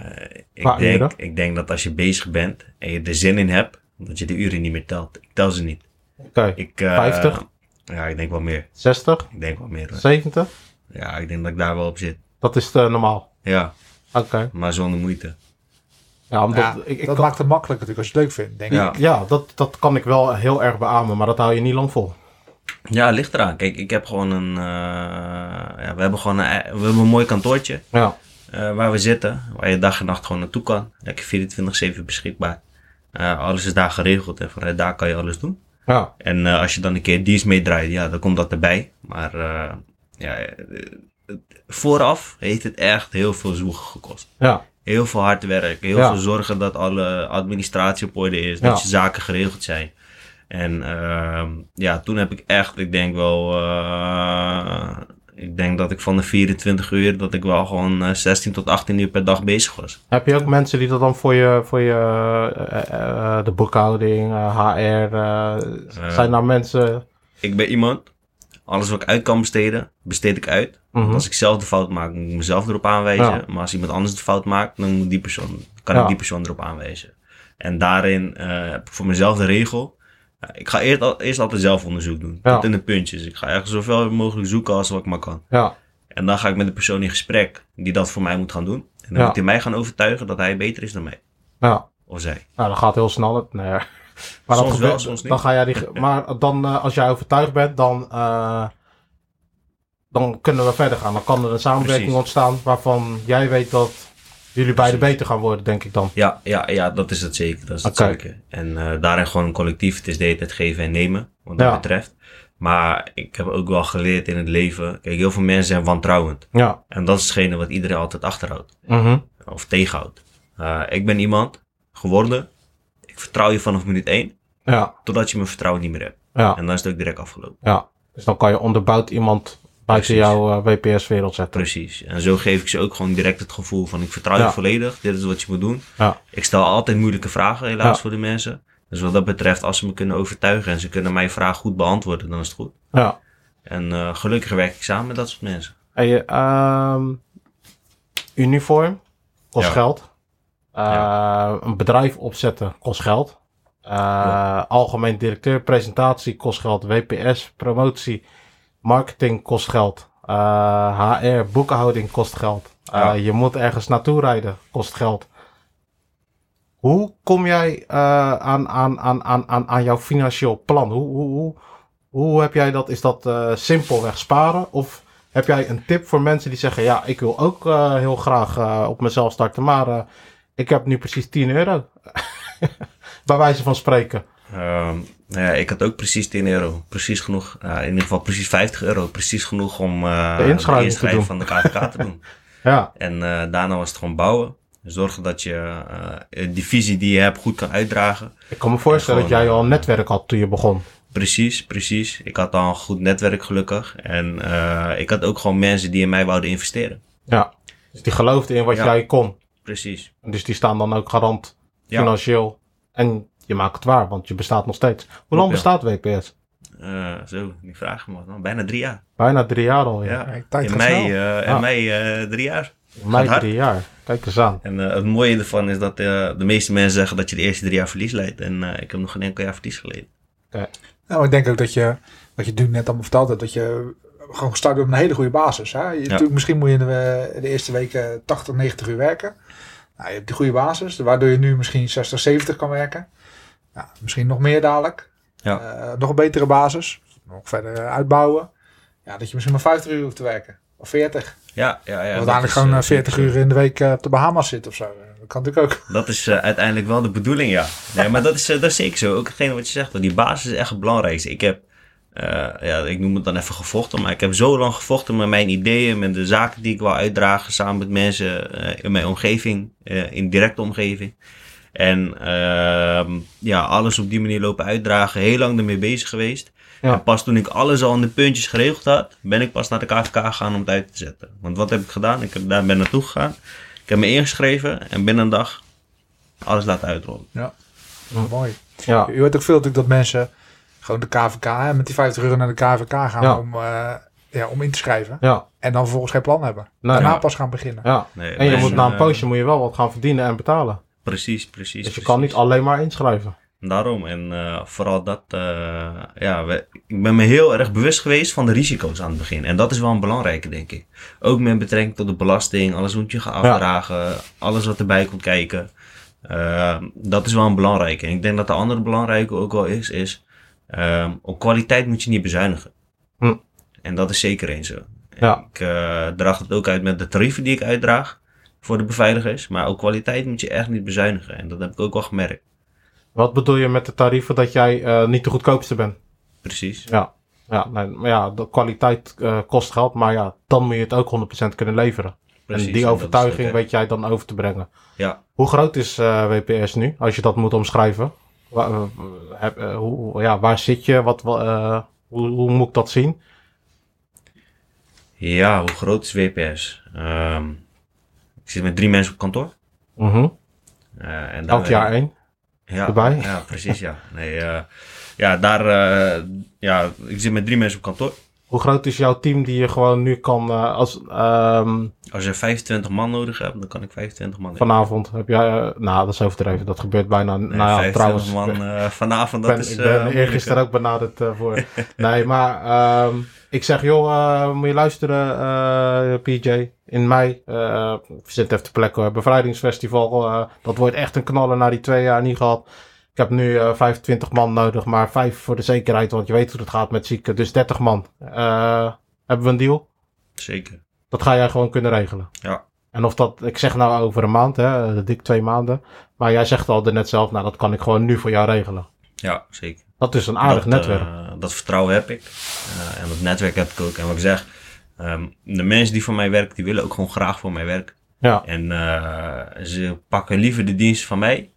ik, denk, ik denk dat als je bezig bent en je er zin in hebt, dat je de uren niet meer telt. Ik tel ze niet. Oké, okay. 50? Ja, ik denk wel meer. 60? Ik denk wel meer. Hoor. 70? Ja, ik denk dat ik daar wel op zit. Dat is uh, normaal? Ja. Oké. Maar zonder moeite. Ja, omdat ja, ik, ik dat maakt het makkelijk natuurlijk als je het leuk vindt, denk ja. ik. Ja, dat, dat kan ik wel heel erg beamen, maar dat hou je niet lang vol. Ja, ligt eraan. Kijk, ik heb gewoon een... Uh, ja, we hebben gewoon een, we hebben een mooi kantoortje. Ja. Uh, waar we zitten, waar je dag en nacht gewoon naartoe kan. Lekker 24-7 beschikbaar. Uh, alles is daar geregeld en vanuit daar kan je alles doen. Ja. En als je dan een keer dienst meedraait, ja, dan komt dat erbij. Maar ja, vooraf heeft het echt heel veel zwoegen gekost. Ja. Heel veel hard werk, heel ja. veel zorgen dat alle administratie op orde is, dat je zaken geregeld zijn. En uh, ja, toen heb ik echt, ik denk wel, uh, ik denk dat ik van de 24 uur, dat ik wel gewoon 16 tot 18 uur per dag bezig was. Heb je ook mensen die dat dan voor je, voor je uh, uh, de boekhouding, HR, zijn daar mensen? Ik ben iemand, alles wat ik uit kan besteden, besteed ik uit. Mm -hmm. Als ik zelf de fout maak, moet ik mezelf erop aanwijzen. Ja. Maar als iemand anders de fout maakt, dan moet die persoon, kan ja. ik die persoon erop aanwijzen. En daarin heb ik voor mezelf de regel, ik ga eerst, eerst altijd zelf onderzoek doen. Ja. Tot in de puntjes. Ik ga echt zoveel mogelijk zoeken als wat ik maar kan. Ja. En dan ga ik met de persoon in gesprek die dat voor mij moet gaan doen. En dan ja. moet hij mij gaan overtuigen dat hij beter is dan mij. Ja. Of zij. Nou, dat gaat heel snel. Nee. Maar soms dat wel, soms niet. Dan ga jij die, maar dan, uh, als jij overtuigd bent, dan, uh, dan kunnen we verder gaan. Dan kan er een samenwerking Precies. ontstaan waarvan jij weet dat jullie beide beter gaan worden, denk ik dan. Ja, ja, ja dat is het zeker. Dat is het okay. zeker. En uh, daarin gewoon een collectief. Het is de hele tijd geven en nemen, wat dat Ja. betreft. Maar ik heb ook wel geleerd in het leven. Kijk, heel veel mensen zijn wantrouwend. Ja. En dat is hetgene wat iedereen altijd achterhoudt. Mhm. Of tegenhoudt. Uh, ik ben iemand geworden. Ik vertrouw je vanaf minuut één. Ja. Totdat je mijn vertrouwen niet meer hebt. Ja. En dan is het ook direct afgelopen. Ja. Dus dan kan je onderbouwd iemand Precies. jouw uh, WPS-wereld zetten. Precies. En zo geef ik ze ook gewoon direct het gevoel van ik vertrouw Ja. je volledig. Dit is wat je moet doen. Ja. Ik stel altijd moeilijke vragen helaas Ja. voor de mensen. Dus wat dat betreft, als ze me kunnen overtuigen en ze kunnen mijn vraag goed beantwoorden, dan is het goed. Ja. En uh, gelukkig werk ik samen met dat soort mensen. En je, um, uniform kost geld. Uh, Een bedrijf opzetten kost geld. Algemeen directeur, presentatie kost geld. WPS, promotie, marketing kost geld. Uh, HR, boekhouding kost geld. Uh, Ja. Je moet ergens naartoe rijden, kost geld. Hoe kom jij uh, aan, aan, aan, aan, aan jouw financieel plan? Hoe, hoe, hoe, hoe heb jij dat? Is dat simpelweg sparen? Of heb jij een tip voor mensen die zeggen: Ja, ik wil ook heel graag op mezelf starten, maar ik heb nu precies 10 euro? Bij wijze van spreken. Um, ja, ik had ook precies 10 euro. Precies genoeg. in ieder geval precies 50 euro. Precies genoeg om de inschrijving, de inschrijving van de KVK te doen. ja. En daarna was het gewoon bouwen. Zorgen dat je die visie die je hebt goed kan uitdragen. Ik kan me voorstellen dat jij al een netwerk had toen je begon. Precies, precies. Ik had al een goed netwerk gelukkig. En ik had ook gewoon mensen die in mij wouden investeren. Ja, dus die geloofden in wat ja. jij kon. Precies. Dus die staan dan ook garant financieel. Ja. En je maakt het waar, want je bestaat nog steeds. Hoe lang bestaat WPS? Uh, zo, die vraag me. Bijna drie jaar. Bijna drie jaar al, ja. ja. in mei, uh, in mei drie jaar. Mei drie jaar. Kijk eens aan. En uh, het mooie ervan is dat uh, de meeste mensen zeggen dat je de eerste drie jaar verlies leidt. En uh, ik heb nog geen enkel jaar verlies geleden. Okay. Nou, ik denk ook dat je, wat je net allemaal verteld hebt, dat je gewoon gestart op een hele goede basis. Hè? Je, ja. Misschien moet je de, de eerste weken 80, 90 uur werken. Nou, je hebt die goede basis, waardoor je nu misschien 60, 70 kan werken. Nou, misschien nog meer dadelijk. Ja. nog een betere basis. Nog verder uitbouwen. Ja, dat je misschien maar 50 uur hoeft te werken. Of 40. Ja, ja, ja. Uiteindelijk gewoon 40 uur in de week op de Bahamas zit of zo. Dat kan natuurlijk ook. Dat is uh, uiteindelijk wel de bedoeling, ja. Nee, maar dat is, uh, dat is zeker zo. Ook hetgene wat je zegt, die basis is echt het belangrijkste. Ik heb, uh, ja, ik noem het dan even gevochten, maar ik heb zo lang gevochten met mijn ideeën, met de zaken die ik wil uitdragen samen met mensen in mijn omgeving, in directe omgeving. En ehm, ja, alles op die manier lopen uitdragen, heel lang ermee bezig geweest. Ja. En pas toen ik alles al in de puntjes geregeld had, ben ik pas naar de KVK gegaan om het uit te zetten. Want wat heb ik gedaan? Ik heb daar ben naartoe gegaan. Ik heb me ingeschreven en binnen een dag alles laten uitrollen. Ja, mooi. Ja. Je hoort ook veel natuurlijk dat mensen gewoon de KVK hè, met die 50 euro naar de KVK gaan ja. om, uh, ja, om in te schrijven. Ja. En dan vervolgens geen plan hebben. Nee, Daarna pas gaan beginnen. Ja. Nee, en je moet na een poosje moet je wel wat gaan verdienen en betalen. Precies, precies. Dus je precies. kan niet alleen maar inschrijven. Daarom. En uh, vooral dat, uh, ja, we, ik ben me heel erg bewust geweest van de risico's aan het begin. En dat is wel een belangrijke, denk ik. Ook met betrekking tot de belasting, alles moet je gaan afdragen, ja. alles wat erbij komt kijken. Uh, dat is wel een belangrijke. En ik denk dat de andere belangrijke ook wel is, is op kwaliteit moet je niet bezuinigen. Hm. En dat is zeker eens zo. Ja. Ik draag het ook uit met de tarieven die ik uitdraag voor de beveiligers. Maar ook kwaliteit moet je echt niet bezuinigen. En dat heb ik ook wel gemerkt. Wat bedoel je met de tarieven dat jij uh, niet de goedkoopste bent? Precies. Ja, ja, nee, maar ja de kwaliteit uh, kost geld, maar ja, dan moet je het ook 100% kunnen leveren. Precies, en die overtuiging weet jij dan over te brengen. Ja. Hoe groot is uh, WPS nu, als je dat moet omschrijven? Waar, heb, hoe, ja, waar zit je? Wat, hoe, hoe, moet ik dat zien? Ja, hoe groot is WPS? Um, ik zit met drie mensen op kantoor. Mm -hmm. en Elk jaar één? ja, erbij. Ja, precies, ja. Nee, uh, ja, daar, uh, ja, ik zit met drie mensen op kantoor. Hoe groot is jouw team die je gewoon nu kan, uh, als... Um, als je 25 man nodig hebt, dan kan ik 25 man Vanavond heb jij, nou dat is overdreven, dat gebeurt bijna, nee, nou ja, trouwens. man vanavond, dat ben, is... Ik ben eergisteren ook benaderd voor. nee, maar um, ik zeg, joh, moet je luisteren, PJ in mei. Uh, zit even te plekken hoor. Bevrijdingsfestival. Dat wordt echt een knaller na die twee jaar niet gehad. Ik heb nu uh, 25 man nodig, maar 5 voor de zekerheid, want je weet hoe het gaat met zieken. Dus 30 man. hebben we een deal? Zeker. Dat ga jij gewoon kunnen regelen. Ja. En of dat, ik zeg nou over een maand, hè, dik twee maanden. Maar jij zegt al net zelf, nou dat kan ik gewoon nu voor jou regelen. Ja, zeker. Dat is een aardig dat, netwerk. dat vertrouwen heb ik. en dat netwerk heb ik ook. En wat ik zeg, Um, de mensen die voor mij werken, die willen ook gewoon graag voor mij werken. Ja. En uh, ze pakken liever de dienst van mij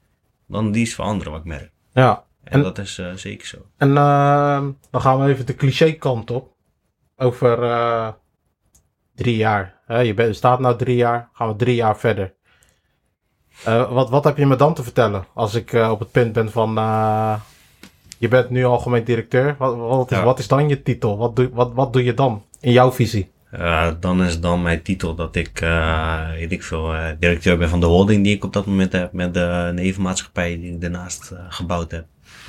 dan de dienst van anderen, wat ik merk. Ja. En, en dat is zeker zo. En uh, dan gaan we even de cliché kant op. Over drie jaar. Hè, je bent, staat nou drie jaar, gaan we drie jaar verder. wat, wat heb je me dan te vertellen als ik op het punt ben van je bent nu algemeen directeur. Wat, wat, is, ja. wat is dan je titel? Wat doe, wat, wat doe je dan in jouw visie? Uh, dan is dan mijn titel dat ik, uh, weet ik veel, uh, directeur ben van de holding die ik op dat moment heb met de nevenmaatschappij die ik daarnaast gebouwd heb.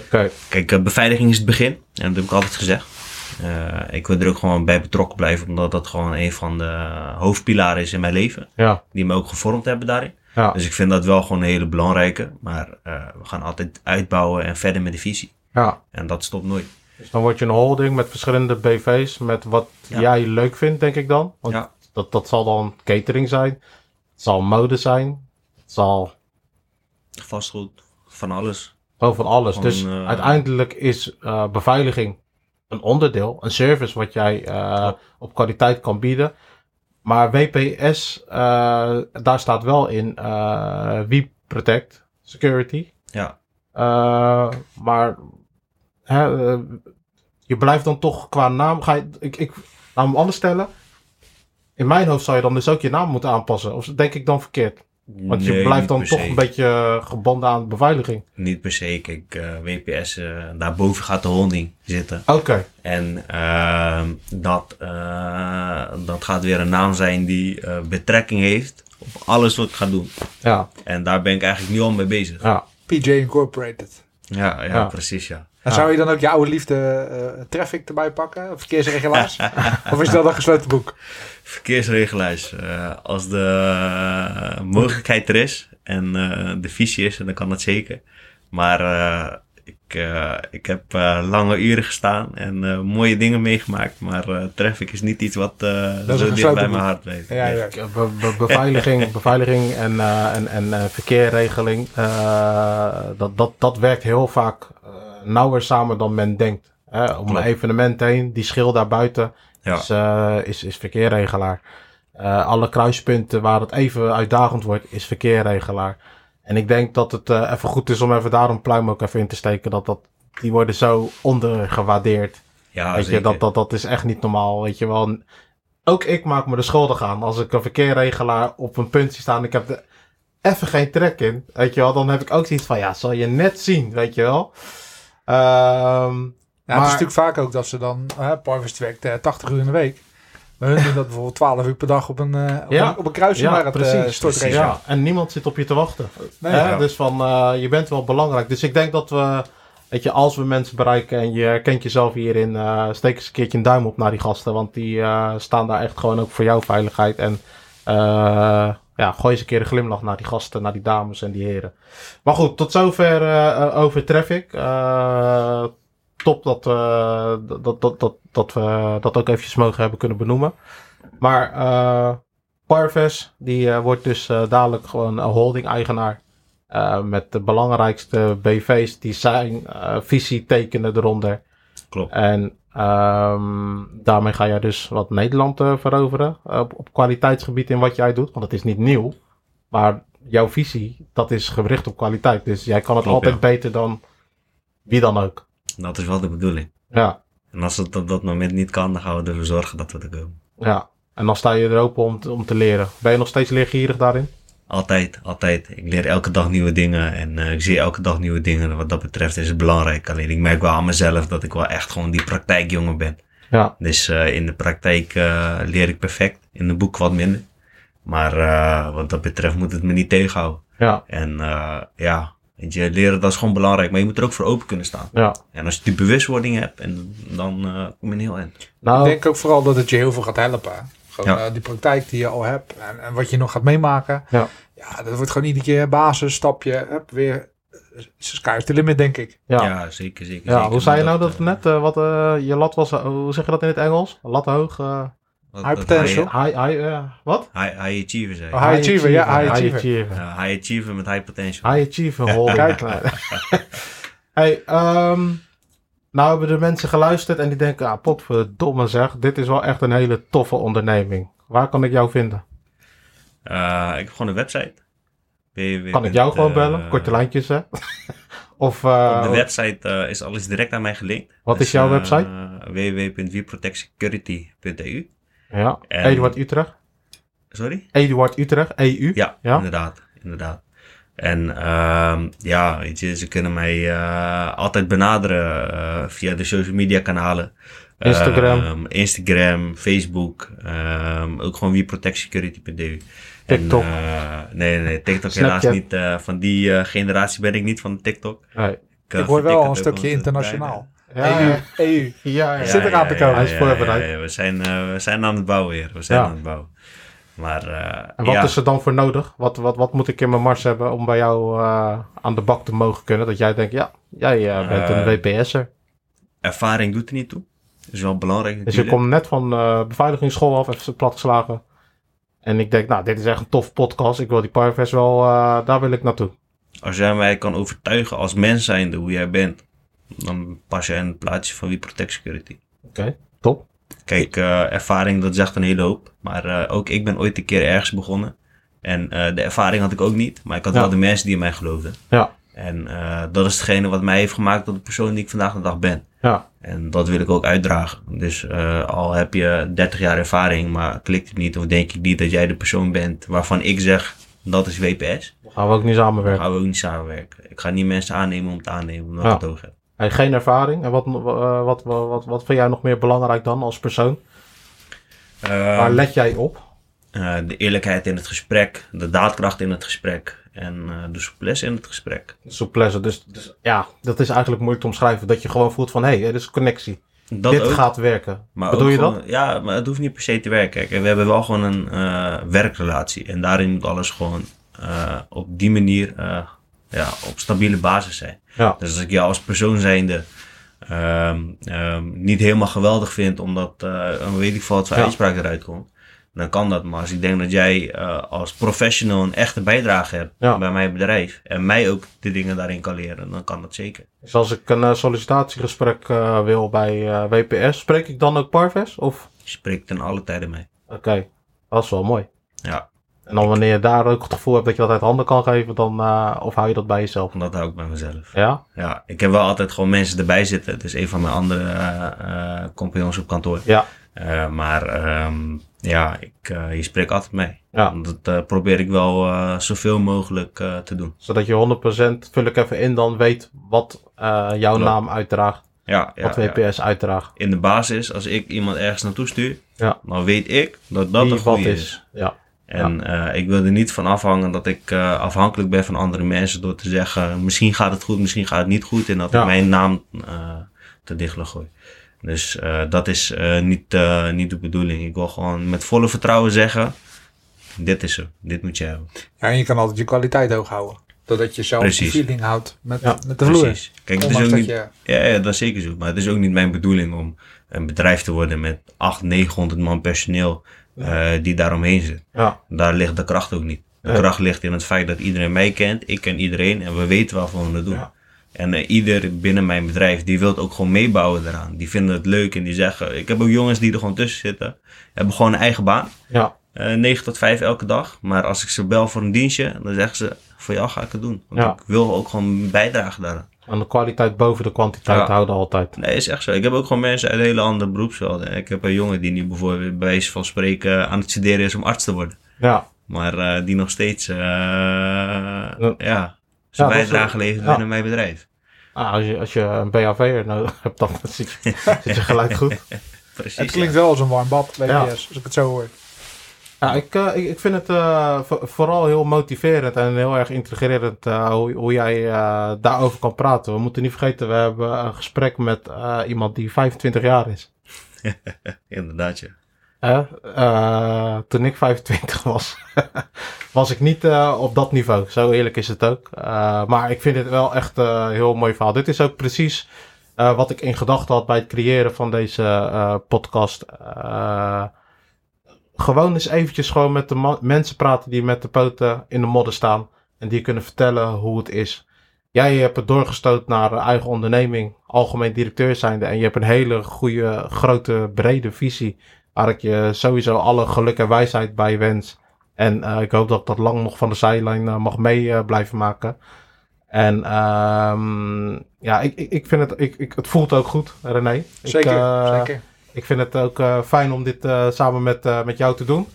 Okay. Kijk, beveiliging is het begin en dat heb ik altijd gezegd. ik wil er ook gewoon bij betrokken blijven omdat dat gewoon een van de hoofdpilaren is in mijn leven. Ja. Die me ook gevormd hebben daarin. Ja. Dus ik vind dat wel gewoon een hele belangrijke. Maar eh, we gaan altijd uitbouwen en verder met de visie. Ja. En dat stopt nooit. Dus dan word je een holding met verschillende BV's, met wat Ja. jij leuk vindt, denk ik dan. Want Ja. dat, dat zal dan catering zijn, het zal mode zijn, het zal Vastgoed, van alles. Gewoon van alles. Dus eh, uiteindelijk is eh, beveiliging een onderdeel, een service wat jij eh, op kwaliteit kan bieden. Maar WPS, daar staat wel in We Protect Security. Ja, maar hè, eh, je blijft dan toch qua naam. Ga je, ik, ik, laat me anders stellen. In mijn hoofd zou je dan dus ook je naam moeten aanpassen. Of denk ik dan verkeerd? Want je blijft dan toch se. een beetje gebonden aan beveiliging. Niet per se. Kijk, eh, WPS, eh, daarboven gaat de holding zitten. Oké. En ehm, dat, eh, dat gaat weer een naam zijn die eh, betrekking heeft op alles wat ik ga doen. Ja, En daar ben ik eigenlijk nu al mee bezig. ja. PJ Incorporated. Ja, ja, Ja. precies ja. En Ja. zou je dan ook je oude liefde eh, traffic erbij pakken? Verkeersregelaars? of is dat een gesloten boek? Verkeersregelaars. eh, als de eh, mogelijkheid er is en eh, de visie is, dan kan dat zeker. Maar eh, ik, eh, ik heb eh, lange uren gestaan en eh, mooie dingen meegemaakt. Maar traffic is niet iets wat zo dicht bij mijn hart ligt. Ja, ja. Be- be- beveiliging, beveiliging en, en, en verkeerregeling, dat, dat, dat werkt heel vaak nauwer samen dan men denkt. Hè, om een evenement heen, die schil daarbuiten Ja. is, is, is verkeerregelaar. Alle kruispunten waar het even uitdagend wordt, is verkeerregelaar. En ik denk dat het eh, even goed is om even daar een pluim ook even in te steken. Dat, dat, die worden zo ondergewaardeerd. Ja, weet je, zeker. dat, dat, dat is echt niet normaal. Weet je wel. Ook ik maak me er schuldig aan. Als ik een verkeerregelaar op een punt zie staan. Ik heb er even geen trek in. Weet je wel. Dan heb ik ook zoiets van. Ja, zal je net zien. Weet je wel. Ehm, Ja, Maar- het is natuurlijk vaak ook dat ze dan, Parvest werkt eh, 80 uur in de week. Maar hun doen dat bijvoorbeeld 12 uur per dag op een, eh, op Ja. een, op een kruisje het eh ja, en niemand zit op je te wachten. Nee, Hè? ja. Dus van, eh, je bent wel belangrijk. Dus ik denk dat we, weet je, als we mensen bereiken en je herkent jezelf hierin, eh, steek eens een keertje een duim op naar die gasten. Want die eh, staan daar echt gewoon ook voor jouw veiligheid. En eh, ja, gooi eens een keer een glimlach naar die gasten, naar die dames en die heren. Maar goed, tot zover eh, over traffic. Eh, top dat, eh, dat, dat, dat, dat we dat ook eventjes mogen hebben kunnen benoemen. Maar eh Parves, die eh, wordt dus dadelijk gewoon een holding-eigenaar. met de belangrijkste BV's die zijn visie tekenen eronder. Klopt. En ehm, daarmee ga jij dus wat Nederland veroveren op, op kwaliteitsgebied in wat jij doet. Want het is niet nieuw. Maar jouw visie, dat is gericht op kwaliteit. Dus jij kan het Klopt, altijd ja. beter dan wie dan ook. Dat is wel de bedoeling. Ja, En als het op dat moment niet kan, dan gaan we ervoor zorgen dat we er komen. ja. En dan sta je er open om te, om te leren. Ben je nog steeds leergierig daarin? Altijd, altijd. Ik leer elke dag nieuwe dingen en eh, ik zie elke dag nieuwe dingen. Wat dat betreft is het belangrijk. Alleen ik merk wel aan mezelf dat ik wel echt gewoon die praktijkjongen ben. Ja, Dus eh, in de praktijk eh, leer ik perfect. In de boek wat minder. Maar wat dat betreft moet het me niet tegenhouden. ja, En ja, weet je, leren dat is gewoon belangrijk. Maar je moet er ook voor open kunnen staan. ja. En als je die bewustwording hebt, en, dan eh, kom je een heel eind. Nou, Ik denk ook vooral dat het je heel veel gaat helpen. Gewoon Ja. eh, die praktijk die je al hebt en, en wat je nog gaat meemaken. Ja. ja, dat wordt gewoon iedere keer basis, stapje, hup, weer eh, sky is the limit, denk ik. ja. Ja, zeker, zeker. Ja, zeker. hoe zei je nou dat net? wat eh, je lat was, hoe zeg je dat in het Engels? Lat hoog? Eh, wat- High potential. High, high, high, eh, wat? high, high achiever je. Oh, high achiever, ja, high achiever. achiever. Ja, high achiever met high potential. High achiever, holding. Kijk. Nee. hey, ehm, nou hebben de mensen geluisterd en die denken, ah, potverdomme zeg, dit is wel echt een hele toffe onderneming. Waar kan ik jou vinden? Eh, ik heb gewoon een website. www. Kan ik jou gewoon eh, bellen? Korte lijntjes, hè? of, eh, Op de website eh, is alles direct aan mij gelinkt. Wat is jouw website? Uh, www.wprotectsecurity.eu ja, en- Eduard Utrecht. Sorry? Eduard Utrecht, EU. Ja, Ja? inderdaad. inderdaad. En ehm, ja, weet je, ze kunnen mij eh, altijd benaderen eh, via de social media kanalen. Instagram. Ehm, Instagram, Facebook. ehm, ook gewoon wieprotectsecurity.eu. TikTok. En, eh, nee, nee, TikTok Snapchat. helaas niet. van die eh, generatie ben ik niet van TikTok. Nee. ik hoor vertik wel een stukje internationaal. Ja, EU, ja, EU. ja, ja. Zit eraan te komen. Hij is voorbereid. ja, ja. We, zijn, eh, we zijn aan het bouwen weer. We zijn Ja. aan het bouwen. Maar uh, En wat ja, is er dan voor nodig? Wat, wat, wat moet ik in mijn mars hebben om bij jou uh, aan de bak te mogen kunnen? Dat jij denkt, ja, jij uh, bent een WPS'er. ervaring doet er niet toe. Dat is wel belangrijk Dus je komt net van uh, beveiligingsschool af, even platgeslagen. En ik denk, nou, dit is echt een tof podcast. Ik wil die Parvest wel, uh, daar wil ik naartoe. Als jij mij kan overtuigen als mens zijnde hoe jij bent, dan pas jij in het plaatsje van wie Protect Security. Oké, okay, top. Kijk, uh, ervaring, dat zegt een hele hoop. Maar uh, ook ik ben ooit een keer ergens begonnen. En uh, de ervaring had ik ook niet. Maar ik had ja. wel de mensen die in mij geloofden. Ja. En dat is hetgene wat mij heeft gemaakt tot de persoon die ik vandaag de dag ben. Ja. En dat wil ik ook uitdragen. Dus al heb je 30 jaar ervaring, maar klikt het niet of denk ik niet dat jij de persoon bent waarvan ik zeg dat is WPS. Dan gaan we ook niet samenwerken. Dan gaan we ook niet samenwerken. Ik ga niet mensen aannemen om te aannemen, omdat ja. ik het oog heb. Hey, geen ervaring. En wat, uh, wat, wat, wat, wat vind jij nog meer belangrijk dan als persoon? Uh, Waar let jij op? Uh, de eerlijkheid in het gesprek, de daadkracht in het gesprek en de souplesse in het gesprek. Souplesse, dus, dus ja, dat is eigenlijk moeilijk te omschrijven. Dat je gewoon voelt van, hé, hey, er is connectie. Dat Dit ook. gaat werken. Maar Bedoel je gewoon, dat? Ja, maar het hoeft niet per se te werken. Kijk, we hebben wel gewoon een werkrelatie. En daarin moet alles gewoon op die manier ja, op stabiele basis zijn. Ja. Dus als ik jou als persoon zijnde um, um, niet helemaal geweldig vind, omdat uh, een weet ik veel wat voor Ja. uitspraak eruit komt, dan kan dat. Maar als ik denk dat jij uh, als professional een echte bijdrage hebt Ja. bij mijn bedrijf en mij ook de dingen daarin kan leren, dan kan dat zeker. Dus als ik een eh, sollicitatiegesprek eh, wil bij eh, WPS, spreek ik dan ook Parves? Of? Je spreekt ten alle tijden mee. Oké, dat is wel mooi. Ja, En dan wanneer je daar ook het gevoel hebt dat je dat uit handen kan geven, dan, eh, of hou je dat bij jezelf? dat hou ik bij mezelf. Ja? Ja, ik heb wel altijd gewoon mensen erbij zitten. Het is een van mijn andere eh eh, compagnons op kantoor. Ja. Maar ehm, ja, ik, je spreekt altijd mee. Ja. Dat probeer ik wel zoveel mogelijk te doen. Zodat je 100% vul ik even in, dan weet wat jouw Klopt. naam uitdraagt, Ja, ja, wat ja. WPS uitdraagt. In de basis, als ik iemand ergens naartoe stuur, Ja. dan weet ik dat dat de goede wat is. Ja. En eh, ik wil er niet van afhangen dat ik eh, afhankelijk ben van andere mensen door te zeggen, misschien gaat het goed, misschien gaat het niet goed. En dat Ja. ik mijn naam eh, te dichtelijk gooi. Dus dat is niet, niet de bedoeling. Ik wil gewoon met volle vertrouwen zeggen, dit is er, dit moet je hebben. Ja, en je kan altijd je kwaliteit hoog houden. Doordat je zelf de Precies. feeling houdt met, Ja, met de vloer. Precies. Kijk, het is ook niet, je... ja, ja, dat is zeker zo. Maar het is ook niet mijn bedoeling om een bedrijf te worden met 800, 900 man personeel eh, die daaromheen zit. Ja. Daar ligt de kracht ook niet. De kracht ligt in het feit dat iedereen mij kent, ik ken iedereen en we weten waarvan we het doen. Ja. En eh, ieder binnen mijn bedrijf, die wil ook gewoon meebouwen eraan. Die vinden het leuk en die zeggen, ik heb ook jongens die er gewoon tussen zitten, hebben gewoon een eigen baan. Ja. eh 9 tot 5 elke dag. Maar als ik ze bel voor een dienstje, dan zeggen ze, voor jou ga ik het doen. Want ik wil ook gewoon bijdragen daaraan. En de kwaliteit boven de kwantiteit Ja. houden altijd. Nee, is echt zo. Ik heb ook gewoon mensen uit hele andere beroepsvelden. Ik heb een jongen die nu bijvoorbeeld bij wijze van spreken aan het studeren is om arts te worden. Ja. Maar eh, die nog steeds eh ja. zijn Ja, bijdrage levert ja. binnen mijn bedrijf. Ah, als, je, als je een BHV'er nodig hebt, dan zit je, zit je gelijk goed. Precies. Het klinkt ja. wel als een warm bad, Ja. als ik het zo hoor. Ja, ik, eh, ik, ik vind het eh, vo- vooral heel motiverend en heel erg intrigerend eh, hoe, hoe jij daarover kan praten. We moeten niet vergeten, we hebben een gesprek met iemand die 25 jaar is. Inderdaad, ja. Toen ik 25 was, was ik niet op dat niveau. Zo eerlijk is het ook. Maar ik vind het wel echt een heel mooi verhaal. Dit is ook precies wat ik in gedachten had bij het creëren van deze podcast. Gewoon eens eventjes gewoon met de mensen praten die met de poten in de modder staan. En die kunnen vertellen hoe het is. Jij hebt het doorgestoot naar eigen onderneming, algemeen directeur zijnde. En je hebt een hele goede, grote, brede visie. Waar ik je sowieso alle geluk en wijsheid bij wens. En eh, ik hoop dat ik dat lang nog van de zijlijn eh, mag mee eh, blijven maken. En ehm, ja, ik, ik, vind het, ik, ik, het voelt ook goed, René. Ik, Zeker, zeker. Ik vind het ook eh, fijn om dit eh, samen met, eh, met jou te doen.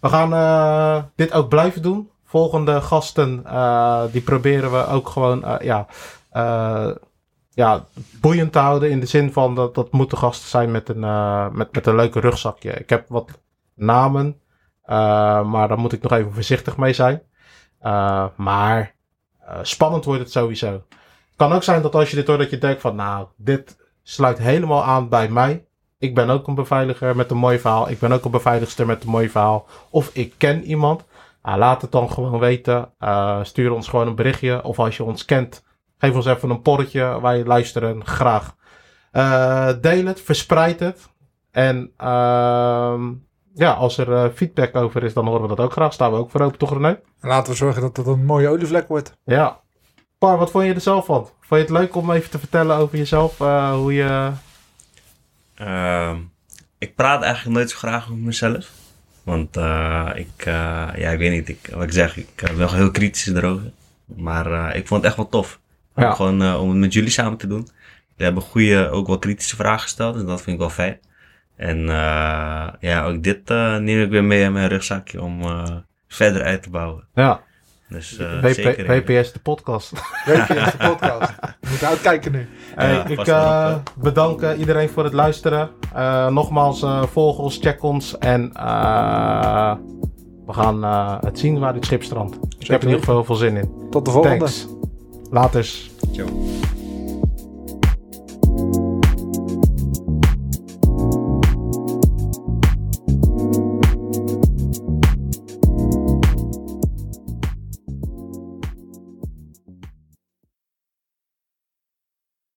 We gaan dit ook blijven doen. Volgende gasten, die proberen we ook gewoon ja, ja, boeiend te houden. In de zin van dat dat moeten gasten zijn met een, met, met een leuke rugzakje. Ik heb wat namen, maar daar moet ik nog even voorzichtig mee zijn. Maar spannend wordt het sowieso. Het kan ook zijn dat als je dit hoort, dat je denkt van nou, dit sluit helemaal aan bij mij. Ik ben ook een beveiliger met een mooi verhaal. Ik ben ook een beveiligster met een mooi verhaal. Of ik ken iemand. Uh, laat het dan gewoon weten. Uh, stuur ons gewoon een berichtje. Of als je ons kent, geef ons even een porretje. Wij luisteren graag. Uh, deel het, verspreid het. En ehm, ja, als er feedback over is, dan horen we dat ook graag. Staan we ook voor open, toch René? Laten we zorgen dat het een mooie olievlek wordt. Ja. Par, wat vond je er zelf van? Vond je het leuk om even te vertellen over jezelf? hoe je uh, ik praat eigenlijk nooit zo graag over mezelf. Want uh, ik, uh, ja, ik weet niet, ik, wat ik zeg, ik ben wel heel kritisch erover. Maar ik vond het echt wel tof. Ja. Gewoon om het met jullie samen te doen. We hebben goede, ook wel kritische vragen gesteld, dus dat vind ik wel fijn. En ja, ook dit neem ik weer mee in mijn rugzakje om verder uit te bouwen. Ja. Dus, uh, WP, zeker, WPS de podcast. WPS de podcast. Je moet uitkijken nu. Hey, ja, ik uh, bedank uh, iedereen voor het luisteren. nogmaals, volg ons, check ons. En we gaan het zien waar dit schip strandt. Ik heb er in ieder geval heel veel zin in. Tot de volgende. Thanks. Laters. Ciao.